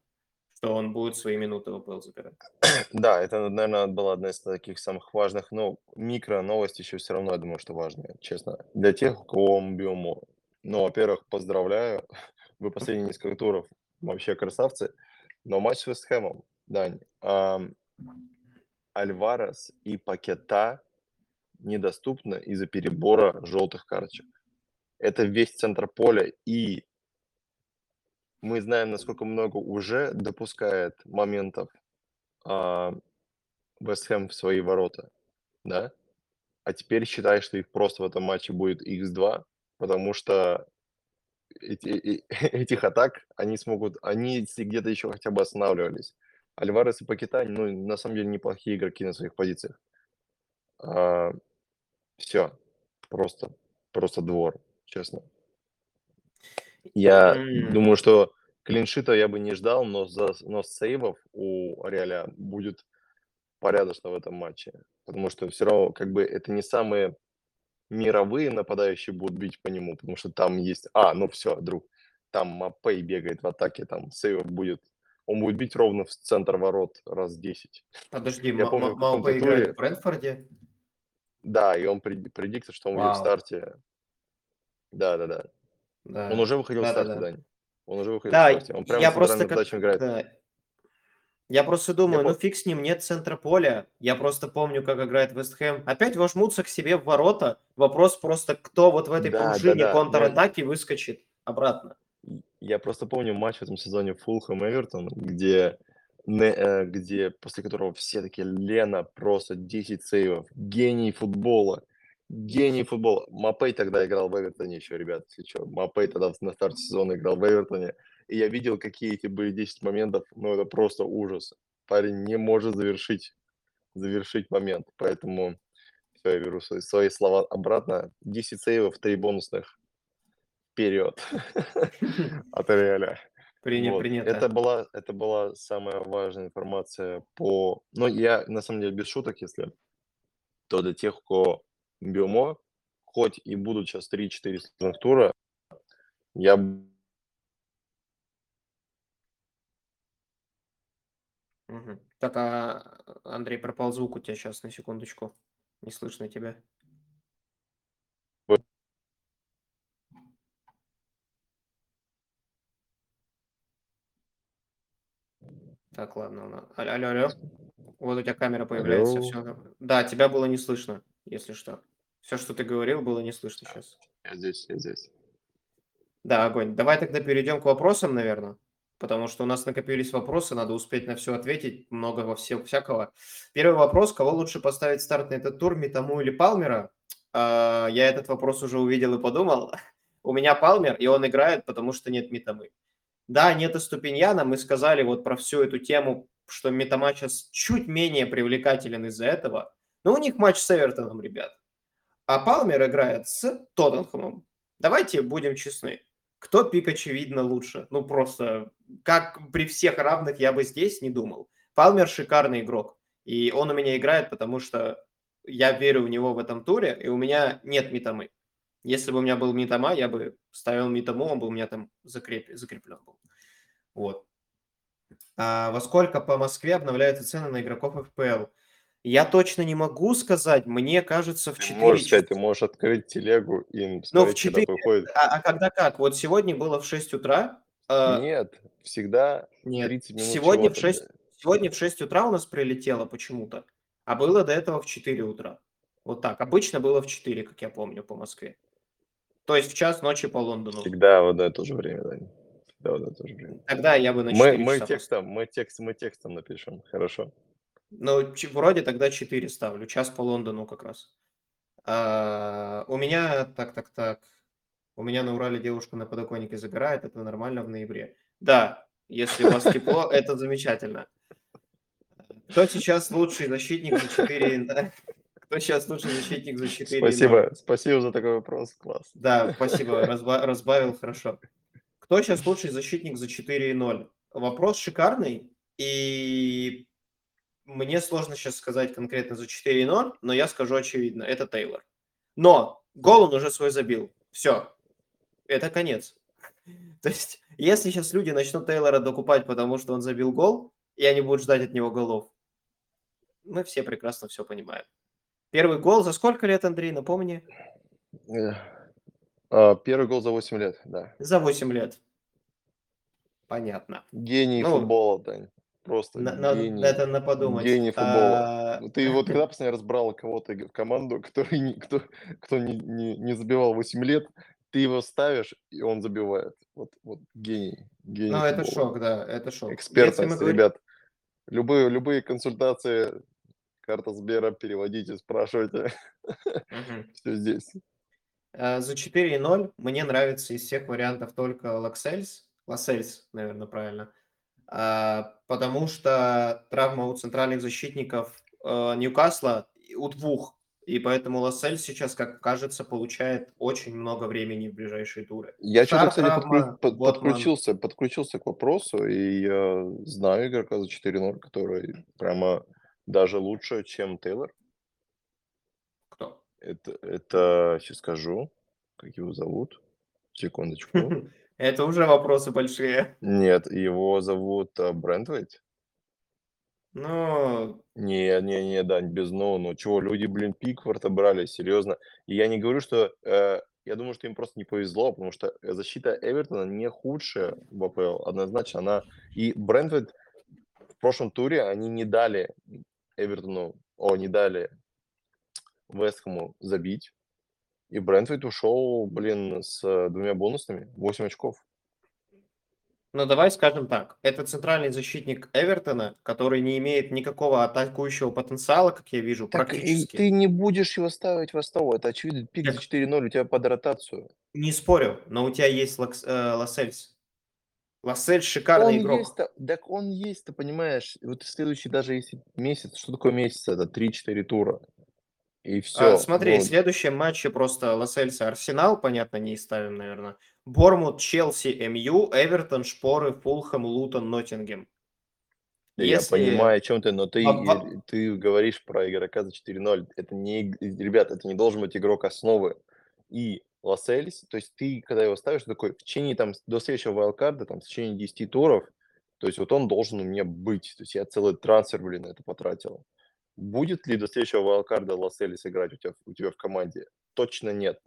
что он будет свои минуты в АПЛ забирать. Да, это, наверное, была одна из таких самых важных, но микро новости еще все равно, я думаю, что важные, честно. Для тех, у кого Мбиомо. Ну, во-первых, поздравляю. Вы последние несколько туров вообще красавцы. Но матч с Вест Хэмом, Дань, Альварес и Пакета недоступны из-за перебора желтых карточек. Это весь центр поля, и мы знаем, насколько много уже допускает моментов а, Вест Хэм в свои ворота, да? А теперь считай, что их просто в этом матче будет x2, потому что эти, и- этих атак они смогут, они где-то еще хотя бы останавливались. Альварес и Пакета, ну, на самом деле неплохие игроки на своих позициях. все, просто, просто двор, честно. Я думаю, что клиншита я бы не ждал, но, за, но сейвов у Реаля будет порядочно в этом матче. Потому что все равно, как бы, это не самые мировые нападающие будут бить по нему, потому что там есть... А, ну все, друг, там Мапей бегает в атаке, там сейвов будет... Он будет бить ровно в центр ворот раз 10. Подожди, Я помню, Ма- в Маупе каком-то играет туре- в Брентфорде? Да, и он пред- предиктит, что он будет в Вау. старте. Да-да-да. Да. Он уже выходил в старте, Да-да-да. Дань. Он уже выходил Да, в старте. Он прямо я просто как... играет. да. Я просто думаю, Я ну пом- фиг с ним, нет центра поля. Я просто помню, как играет Вест Хэм. Опять вожмутся к себе в ворота. Вопрос просто, кто вот в этой Да, пружине да-да, но- контратаки выскочит обратно. Я просто помню матч в этом сезоне Фулхэм Эвертон, где, не- э, где после которого все такие Лена просто 10 сейвов, гений футбола, гений футбола. Мапей тогда играл в Эвертоне еще, ребят, если что. Мапей тогда на старте сезона играл в Эвертоне. И я видел, какие эти были 10 моментов, ну это просто ужас. Парень не может завершить, завершить момент, поэтому все, я беру свои, свои слова обратно. 10 сейвов, 3 бонусных. Вперед от Реаля. Приня- Вот. Принято. Это была, это была самая важная информация по... Ну, я, на самом деле, без шуток, если... То для тех, кто Биомо, хоть и будут сейчас 3-4 сложных тура, я Мгм. Так, а Андрей, пропал звук у тебя сейчас на секундочку. Не слышно тебя. Так, ладно. ладно. Алло, алло, алло. Вот у тебя камера появляется. Алло. Все. Да, тебя было не слышно, если что. Все, что ты говорил, было не слышно сейчас. я здесь, я здесь. Да, огонь. Давай тогда перейдем к вопросам, наверное. Потому что у нас накопились вопросы, надо успеть на все ответить, много во все, всякого. Первый вопрос, кого лучше поставить старт на этот тур, Митаму или Палмера? А, я этот вопрос уже увидел и подумал. У меня Палмер, и он играет, потому что нет Митамы. Да, нет и Ступиньяна, мы сказали вот про всю эту тему, что Митама сейчас чуть менее привлекателен из-за этого. Но у них матч с Эвертоном, ребят. А Палмер играет с Тоттенхэмом. Давайте будем честны. Кто пик, очевидно, лучше? Ну, просто как при всех равных я бы здесь не думал. Палмер шикарный игрок. И он у меня играет, потому что я верю в него в этом туре, и у меня нет Митамы. Если бы у меня был Митама, я бы ставил Митаму, он бы у меня там закреп... закреплен был. Вот. А во сколько по Москве обновляются цены на игроков FPL? Я точно не могу сказать. Мне кажется, в Ты 4 можешь часа. ты можешь открыть телегу и Ну, в смотреть, когда 4... выходит. А, а когда как? Вот сегодня было в 6 утра. э, Нет, всегда нет, 30 минут сегодня в чего-то, 6, бля. сегодня в 6 утра у нас прилетело почему-то, а было до этого в 4 утра. Вот так. Обычно было в 4, как я помню, по Москве. То есть в час ночи по Лондону. Всегда в одно и то же время, да. Всегда в одно и то же время. Тогда я бы на Мы, 4 мы часа текстом, мы текст, мы текстом напишем, хорошо. Ну, вроде тогда 4 ставлю. Час по Лондону как раз. А, у меня, так, так, так. У меня на Урале девушка на подоконнике загорает. Это нормально в ноябре. Да, если у вас тепло, это замечательно. Кто сейчас лучший защитник за 4... Кто сейчас лучший защитник за 4 Спасибо, спасибо за такой вопрос, класс. Да, спасибо, разба- разбавил хорошо. Кто сейчас лучший защитник за 4.0? Вопрос шикарный, и мне сложно сейчас сказать конкретно за 4.0, но я скажу очевидно, это Тейлор. Но гол он уже свой забил. Все, это конец. То есть, если сейчас люди начнут Тейлора докупать, потому что он забил гол, и они будут ждать от него голов, мы все прекрасно все понимаем. Первый гол за сколько лет, Андрей, напомни? Эх, А, первый гол за 8 лет, да. За 8 лет. Понятно. Гений Ну, футбола, Тань. Просто На, на- гений. это на подумать. Гений футбола. А, Ты вот когда последний раз брал кого-то в команду, который кто, кто не, не, не забивал 8 лет, ты его ставишь, и он забивает. Вот, вот гений. Гений Ну, это футбола. шок, да, это шок. Экспертность, говорим- ребят. Любые, любые консультации, карта Сбера, переводите, спрашивайте. Все здесь. Э, За 4,0 мне нравится из всех вариантов только Лаксельс. Лассельс, наверное, правильно. А, Потому что травма у центральных защитников э, Ньюкасла у двух. И поэтому Лассельс сейчас, как кажется, получает очень много времени в ближайшие туры. Я что-то, кстати, травма, под- Ботман. подключился, подключился к вопросу, и я знаю игрока за 4-0, который прямо даже лучше, чем Тейлор. Кто? Это, это сейчас скажу, как его зовут. Секундочку. Это уже вопросы большие. Нет, его зовут а, Брентвейт. Ну, Не, не, не, Дань, без но, ну чего, люди, блин, Пикфорта брали, серьезно. И я не говорю, что, э, я думаю, что им просто не повезло, потому что защита Эвертона не худшая в АПЛ, однозначно она... И Брентвейт в прошлом туре они не дали Эвертону, о, не дали Вестхэму забить. И Брентвейт ушел, блин, с э, двумя бонусами, 8 очков. Ну, давай скажем так. Это центральный защитник Эвертона, который не имеет никакого атакующего потенциала, как я вижу, Так и практически. ты не будешь его ставить в основу, это очевидно, пик за Так- 4-0 у тебя под ротацию. Не спорю, но у тебя есть Лакс- э, Лассельс. Лассельс шикарный он игрок. есть, так он есть, ты понимаешь, вот следующий даже если месяц, что такое месяц, это 3-4 тура. И А, все. смотри, в следующем матче просто Лассельса Арсенал, понятно, не ставим, наверное. Бормут, Челси, МЮ, Эвертон, Шпоры, Фулхэм, Лутон, Ноттингем. Я Если- понимаю, о чем ты, но ты, Во- во- ты говоришь про игрока за 4-0. Это не, ребят, это не должен быть игрок основы. И Лассельс, то есть ты, когда его ставишь, такой, в течение там, до следующего вайлдкарда, там, в течение 10 туров, то есть вот он должен у меня быть. То есть я целый трансфер, блин, на это потратил. Будет ли до следующего вайлдкарда Лассельс играть у тебя, у тебя в команде? Точно нет.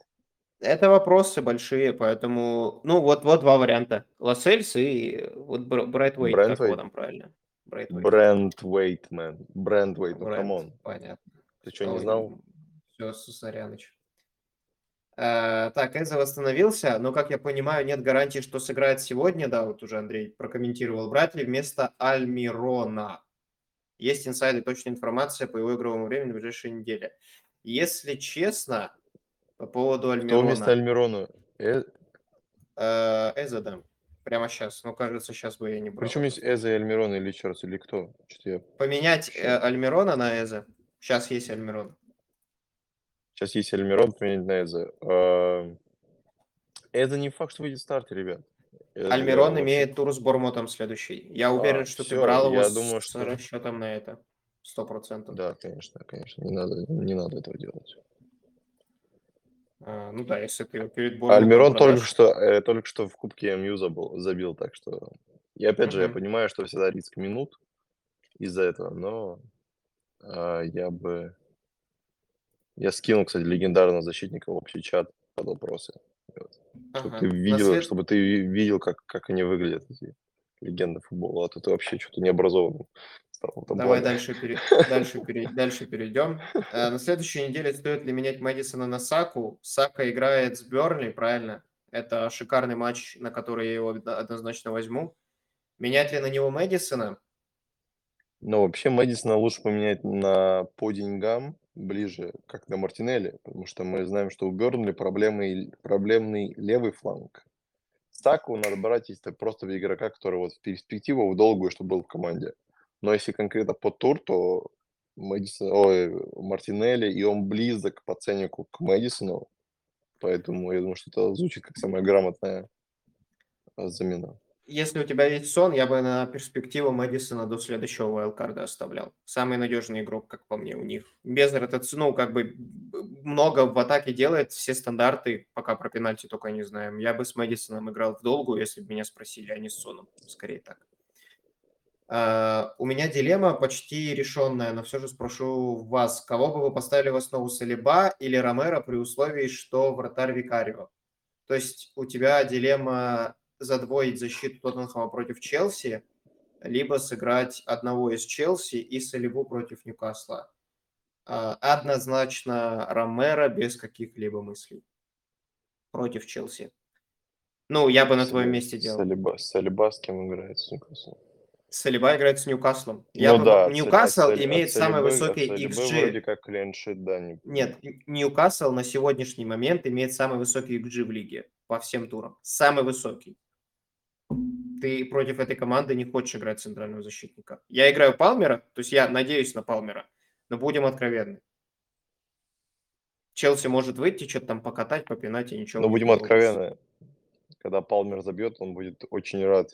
Это вопросы большие, поэтому, ну, вот, вот два варианта. Лассельс и вот Бр- Брайтвейт, как его там правильно? Брентуэйт, man. Брентуэйт, ну come on. Понятно. Ты что, не знал? Все, Сусаряныч. Э, так, Эза восстановился, но, как я понимаю, нет гарантии, что сыграет сегодня. Да, вот уже Андрей прокомментировал. Брать ли вместо Альмирона? Есть инсайды, точная информация по его игровому времени в ближайшей неделе. Если честно, по поводу Кто Альмирона... вместо Альмирона? Э, Э, Эза, да. Прямо сейчас. Ну, кажется, сейчас бы я не брал. Причем есть Эза и Альмирон или Чарльз, или кто? Что-то я... Поменять э, Альмирона на Эза. Сейчас есть Альмирон. Сейчас есть Альмирон, поменять на Эза. А, Эза не факт, что выйдет в старте, ребят. Альмирон вообще- имеет тур с Бормотом следующий. Я А, уверен, что ты всё, брал его я с, думаю, с что- расчетом на это. Сто процентов. Да, конечно, конечно. Не надо, не надо этого делать. А, ну да, если ты перед Бормотом Альмирон только что, э, только что в Кубке МЮ забыл, забил, так что... И опять же, я Мгм. понимаю, что всегда риск минут из-за этого, но а, я бы... Я скинул, кстати, легендарного защитника в общий чат под вопросы. Чтобы Ага. ты На видел, след- чтобы ты ви- видел, как, как они выглядят, эти легенды футбола. А то ты вообще что-то необразованным стал в этом Давай дальше, пере- дальше, пере- дальше перейдем. Э, На следующей неделе стоит ли менять Мэдисона на Саку? Сака играет с Бернли, правильно? Это шикарный матч, на который я его одно- однозначно возьму. Менять ли на него Мэдисона? Но вообще Мэдисона лучше поменять на по деньгам ближе, как на Мартинелли, потому что мы знаем, что у Бернли проблемный, проблемный левый фланг. Саку надо брать, если просто игрока, который вот в перспективу, в долгую, чтобы был в команде. Но если конкретно по тур, то Мэдисон, ой, Мартинелли, и он близок по ценнику к Мэдисону, поэтому я думаю, что это звучит как самая грамотная а, замена. Если у тебя есть сон, я бы на перспективу Мэдисона до следующего вайлдкарда оставлял. Самый надежный игрок, как по мне, у них. Без ротации, ну, как бы много в атаке делает, все стандарты, пока про пенальти только не знаем. Я бы с Мэдисоном играл в долгу, если бы меня спросили, а не с Соном. Скорее так. А, у меня дилемма почти решенная, но все же спрошу вас, кого бы вы поставили в основу Салиба или Ромеро при условии, что вратарь Викарио? То есть у тебя дилемма задвоить защиту Тоттенхэма против Челси, либо сыграть одного из Челси и Салибу против Ньюкасла. А, однозначно Ромеро без каких-либо мыслей против Челси. Ну, я бы на твоем месте делал. Салиба, Салиба с кем играет с Ньюкаслом? Салиба играет с Ньюкаслом. Я Ну бы- да, Ньюкасл от имеет от самый высокий от XG. вроде как клиншит, да. Не... Нет, Ньюкасл на сегодняшний момент имеет самый высокий XG в лиге по всем турам. Самый высокий. Ты против этой команды не хочешь играть центрального защитника. Я играю Палмера, то есть я надеюсь на Палмера, но будем откровенны. Челси может выйти, что-то там покатать, попинать и ничего. Но будем получится. откровенны. Когда Палмер забьет, он будет очень рад.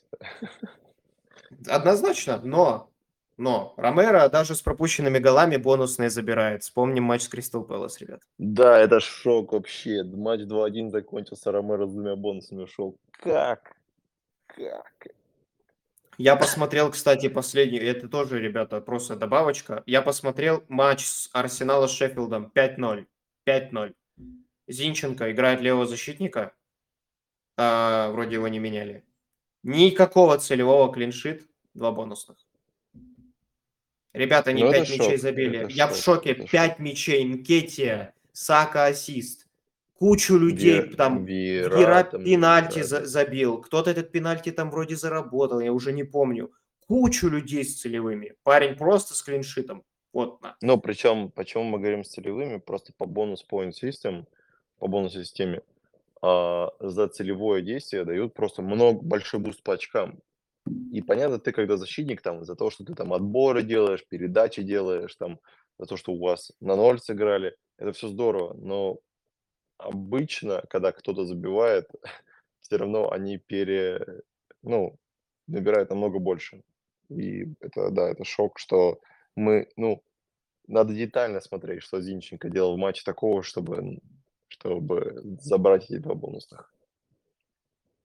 Однозначно, но, но Ромеро даже с пропущенными голами бонусные забирает. Вспомним матч с Кристал Пэлас, ребят. Да, это шок вообще. Матч 2-1 закончился, Ромеро с двумя бонусами ушел. Как? Как? Я посмотрел, кстати, последний, это тоже, ребята, просто добавочка. Я посмотрел матч с Арсенала с Шеффилдом 5-0. 5-0. Зинченко играет левого защитника. А, вроде его не меняли. Никакого целевого клиншит, два бонусных. Ребята, не Ну, это 5 мячей шок, забили. это Я в шок, шоке. это шок. 5 мячей. Нкетия, Сака ассист. Кучу людей Ве- там Вера Вера там, пенальти да, за- забил. Кто-то этот пенальти там вроде заработал, я уже не помню. Кучу людей с целевыми. Парень просто с клиншитом. Вот на. Ну, причем, почему мы говорим с целевыми? Просто по бонус point system, по бонус системе, а, за целевое действие дают просто много, большой буст по очкам. И понятно, ты когда защитник, там, за то, что ты там отборы делаешь, передачи делаешь, там, за то, что у вас на ноль сыграли, это все здорово, но обычно, когда кто-то забивает, все равно они пере, ну, набирают намного больше. И это, да, это шок, что мы, ну, надо детально смотреть, что Зинченко делал в матче такого, чтобы, чтобы забрать эти два бонусных.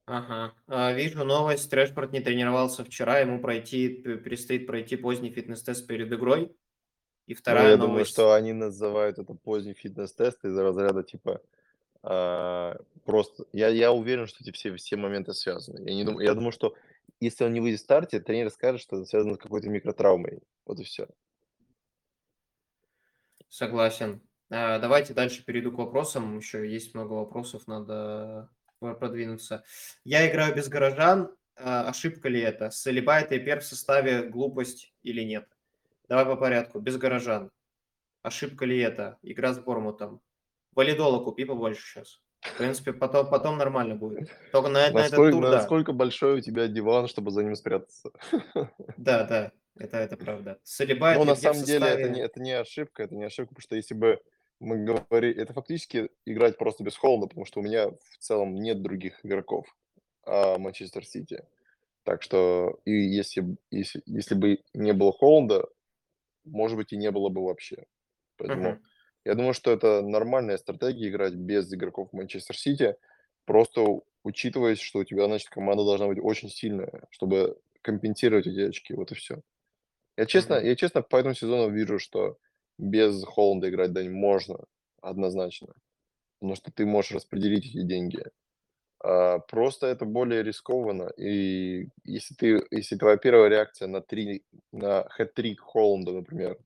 Ага. А, вижу новость. Трэшпорт не тренировался вчера. Ему пройти, предстоит пройти поздний фитнес-тест перед игрой. И Ну, вторая я новость. думаю, что они называют это поздний фитнес-тест из разряда типа просто. Я, я уверен, что эти все, все моменты связаны. Я, не думаю, я думаю, что если он не выйдет в старте, тренер скажет, что это связано с какой-то микротравмой. Вот и все. Согласен. А, Давайте дальше перейду к вопросам. Еще есть много вопросов, надо про- продвинуться. Я играю без горожан. А, Ошибка ли это? Салиба это ИПР в составе глупость или нет? Давай по порядку. Без горожан. Ошибка ли это? Игра с Бормутом. Валидола купи побольше сейчас. В принципе, потом, потом нормально будет. Только на, на этот Насколько, тур, да. насколько большой у тебя диван, чтобы за ним спрятаться? Да, да. Это, это правда. Салиба Но это на самом деле это не, это не ошибка, это не ошибка, потому что если бы мы говорили, это фактически играть просто без холода, потому что у меня в целом нет других игроков а, Манчестер Сити. Так что и если, если, если бы не было холода, может быть, и не было бы вообще. Поэтому Мгм. Я думаю, что это нормальная стратегия играть без игроков Манчестер Сити, просто учитывая, что у тебя, значит, команда должна быть очень сильная, чтобы компенсировать эти очки. Вот и все. Я честно, Мгм. я честно по этому сезону вижу, что без Холланда играть да, можно, однозначно. Потому что ты можешь распределить эти деньги. А, просто это более рискованно. И если ты, если твоя первая реакция на три, на хэт-трик Холланда, например,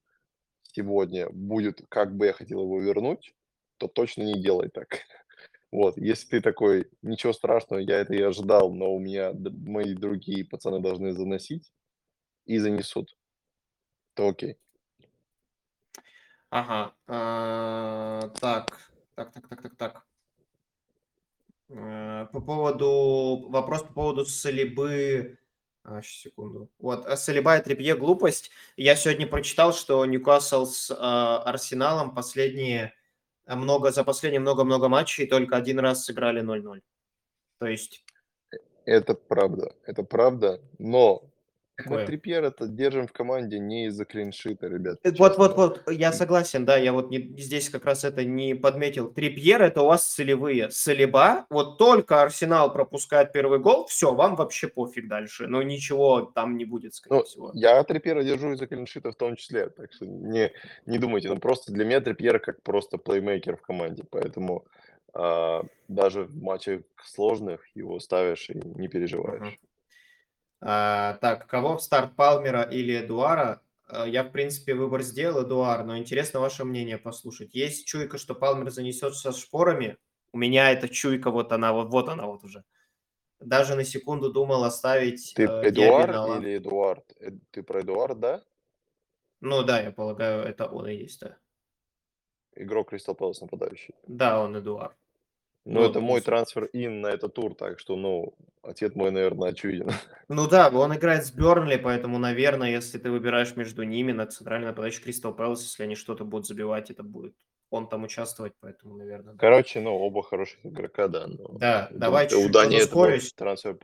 сегодня будет, как бы я хотел его вернуть, то точно не делай так. Вот, если ты такой, ничего страшного, я это и ожидал, но у меня мои другие пацаны должны заносить и занесут, то окей. Ага. а, Так, так, так, так, так, так. Э, По поводу... Вопрос по поводу Салибы... А, щас, секунду. Вот, а Салиба и Трипье глупость. Я сегодня прочитал, что Ньюкасл с а, Арсеналом последние... а, много За последние много-много матчей только один раз сыграли 0-0. То есть... Это правда, это правда, но Такое. Трипьер это держим в команде не из-за клиншита, ребят. Э, Вот, честно. вот, вот, я согласен, да, я вот не, здесь как раз это не подметил. Трипьер это у вас целевые. Салиба, вот только Арсенал пропускает первый гол, все, вам вообще пофиг дальше. Но ничего там не будет, скорее Ну, всего. я Трипьера держу из-за клиншита в том числе, так что не, не думайте, ну просто для меня Трипьер как просто плеймейкер в команде, поэтому а, даже в матчах сложных его ставишь и не переживаешь. А, так, кого в старт Палмера или Эдуара? А, Я, в принципе, выбор сделал, Эдуар, но интересно ваше мнение послушать. Есть чуйка, что Палмер занесет со шпорами. У меня эта чуйка, вот она, вот, вот она вот уже. Даже на секунду думал оставить Ты э, Эдуард на лав- или Эдуард? Э, Ты про Эдуард, да? Ну да, я полагаю, это он и есть, да. Игрок Кристал Пэлас нападающий. Да, он Эдуард. Ну, Ну, это мой трансфер ин на этот тур, так что, ну, ответ мой, наверное, очевиден. Ну да, он играет с Бернли, поэтому, наверное, если ты выбираешь между ними на центральный нападающий Кристал Пэлас, если они что-то будут забивать, это будет он там участвовать, поэтому, наверное, да. Короче, ну, оба хороших игрока, да. но Да, у давай у чуть-чуть Дани подускорюсь. трансфер.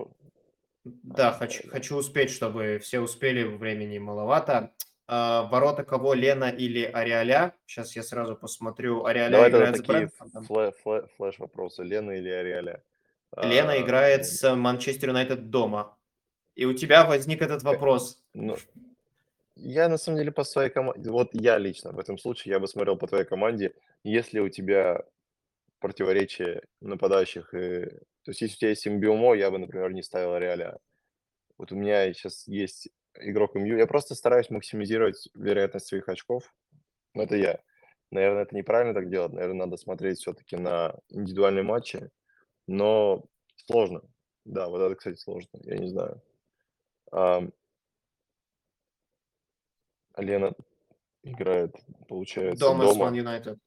Да, А, хочу, да. хочу успеть, чтобы все успели, времени маловато. А, ворота кого, Лена или Ариаля? Сейчас я сразу посмотрю. Ариаля Давай тогда играет с такие флэ- флэ- флэш-вопросы. Лена или Ариаля? Лена А, играет с Манчестер Юнайтед дома. И у тебя возник этот вопрос. Ну, я на самом деле по своей команде, вот я лично в этом случае, я бы смотрел по твоей команде, если у тебя противоречие нападающих, и... то есть если у тебя есть Мбиумо, я бы, например, не ставил Реаля. Вот у меня сейчас есть игрок МЮ, я просто стараюсь максимизировать вероятность своих очков, но это я. Наверное, это неправильно так делать, наверное, надо смотреть все-таки на индивидуальные матчи, но сложно. Да, вот это, кстати, сложно, я не знаю. Ам, Лена играет, получается, Дома дома. Юнайтед.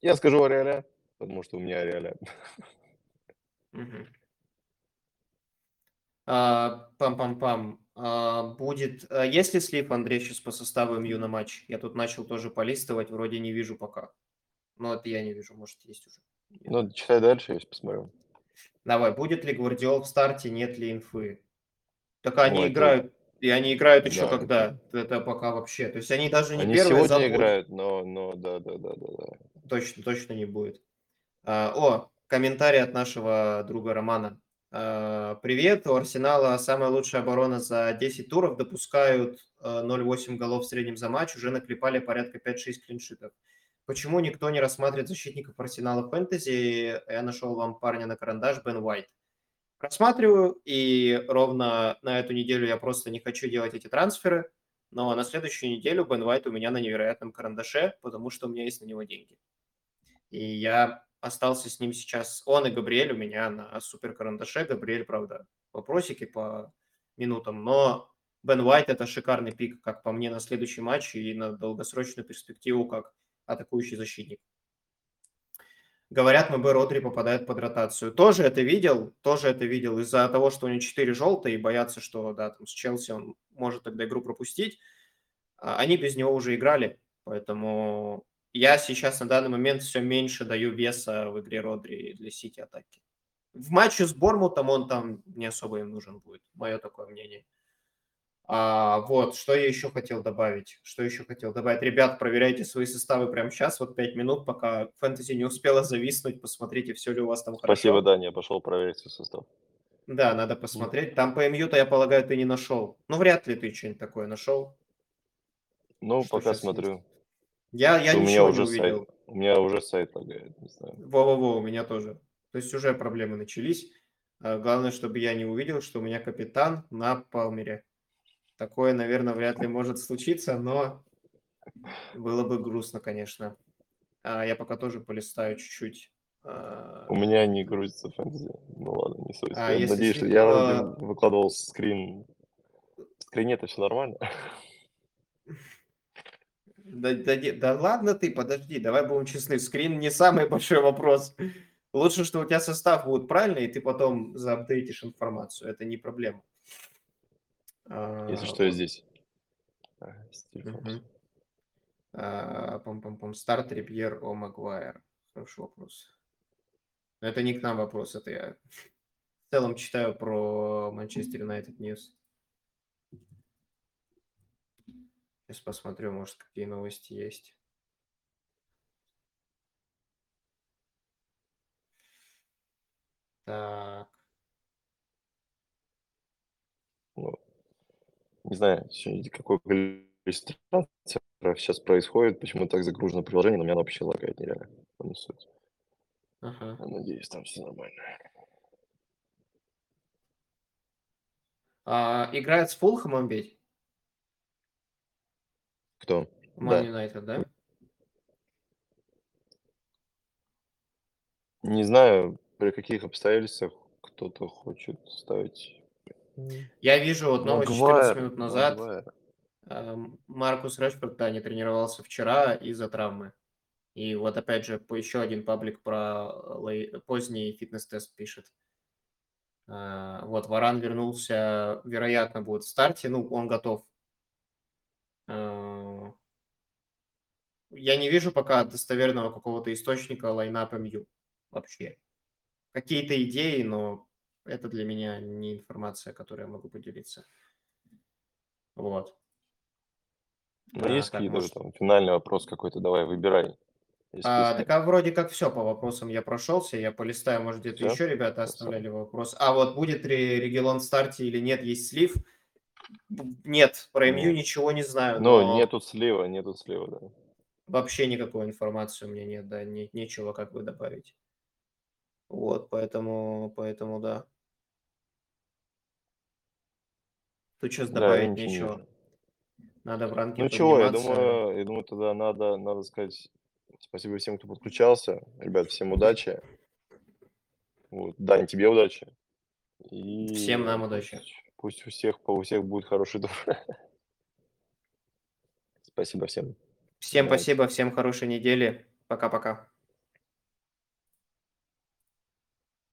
Я скажу Ариаля, потому что у меня Ариаля. А, Пам-пам-пам. А, Будет... а Есть ли слив, Андрей, сейчас по составу МЮ на матч? Я тут начал тоже полистывать, вроде не вижу пока. Но это я не вижу, может, есть уже. Ну, читай дальше, я посмотрю. Давай, будет ли Гвардиол в старте, нет ли инфы? Так они это- играют, и они играют еще Да, когда? Это пока вообще. То есть они даже не Они первые сегодня забудут. играют, но, но, да, да, да, да, да. Точно, точно не будет. А, о, комментарий от нашего друга Романа. А, Привет, у Арсенала самая лучшая оборона за 10 туров, допускают а, 0,8 голов в среднем за матч, уже наклепали порядка 5-6 клиншитов. Почему никто не рассматривает защитников Арсенала фэнтези? Я нашел вам парня на карандаш, Бен Уайт. Рассматриваю, и ровно на эту неделю я просто не хочу делать эти трансферы, но на следующую неделю Бен Уайт у меня на невероятном карандаше, потому что у меня есть на него деньги. И я остался с ним сейчас. Он и Габриэль у меня на супер карандаше. Габриэль, правда, вопросики по минутам, но Бен Уайт это шикарный пик, как по мне, на следующий матч и на долгосрочную перспективу как атакующий защитник. Говорят, МБ Родри попадает под ротацию. Тоже это видел, тоже это видел. Из-за того, что у него 4 желтые и боятся, что да, там с Челси он может тогда игру пропустить, а, они без него уже играли. Поэтому я сейчас на данный момент все меньше даю веса в игре Родри для Сити атаки. В матче с Бормутом он там не особо им нужен будет. Мое такое мнение. А, вот, что я еще хотел добавить? Что еще хотел добавить? Ребят, проверяйте свои составы прямо сейчас, вот 5 минут, пока фэнтези не успела зависнуть. Посмотрите, все ли у вас там Спасибо, хорошо. Даня, я пошел проверить свой состав. Да, надо посмотреть. Там по МЮ-то, я полагаю, ты не нашел. Ну, вряд ли ты что-нибудь такое нашел. Ну, Что пока смотрю. Я, я у меня ничего уже не увидел. сайт, у меня уже сайт лагает, не знаю. Во-во-во, у меня тоже. То есть уже проблемы начались. А, Главное, чтобы я не увидел, что у меня капитан на Палмере. Такое, наверное, вряд ли может случиться, но было бы грустно, конечно. А, Я пока тоже полистаю чуть-чуть. А, У меня не грузится фэнтези. Ну ладно, не суть. А, я надеюсь, что я а- выкладывал скрин. В скрине это все нормально. Да, да, да ладно ты, подожди, давай будем честны. Скрин не самый большой вопрос. Лучше, что у тебя состав будет правильный, и ты потом заапдейтишь информацию. Это не проблема. Если А, что, я здесь. А, Пам-пам-пам. Start Trippier or Maguire. Хороший вопрос. Но это не к нам вопрос, это я в целом читаю про Manchester United News. Сейчас посмотрю, может, какие новости есть. Так. Ну, не знаю, ещё какое количество трансферов сейчас происходит, почему так загружено приложение, но меня оно вообще лагает нереально. Этом суть. Ага. Надеюсь, там все нормально. А, играет с Фулхэмом ведь? Кто? Ман Да. Юнайтед, да? Не знаю, при каких обстоятельствах кто-то хочет ставить Я вижу вот новость 14 Магуайр, минут назад. Магуайр. Маркус Решфорд, да, не тренировался вчера из-за травмы. И вот опять же еще один паблик про лей- поздний фитнес-тест пишет. А, Вот, Варан вернулся, вероятно, будет в старте. Ну, он готов. А, Я не вижу пока достоверного какого-то источника лайнапа Мью вообще. Какие-то идеи, но это для меня не информация, которой я могу поделиться. Вот. Ну, А, есть какие-то может- там финальный вопрос какой-то, давай, выбирай. А, так а вроде как все по вопросам я прошелся. Я полистаю, может, где-то еще ребята оставляли вопрос. А вот будет ли Регелон в старте или нет, есть слив? Нет, про МЮ Нет. ничего не знаю, Ну, но нету слива, нету слива, да. вообще никакой информации у меня нет, да, не- нечего как бы добавить. Вот, поэтому, поэтому да. Тут сейчас Да, добавить ничего не нечего. Надо в ранке Ну чего, я думаю, я думаю, тогда надо, надо сказать спасибо всем, кто подключался. Ребят, всем удачи. Вот. Дань, тебе удачи. И Всем нам удачи. Пусть у всех, у всех будет хороший тур. Спасибо всем. Всем Давайте. спасибо, всем хорошей недели. Пока-пока.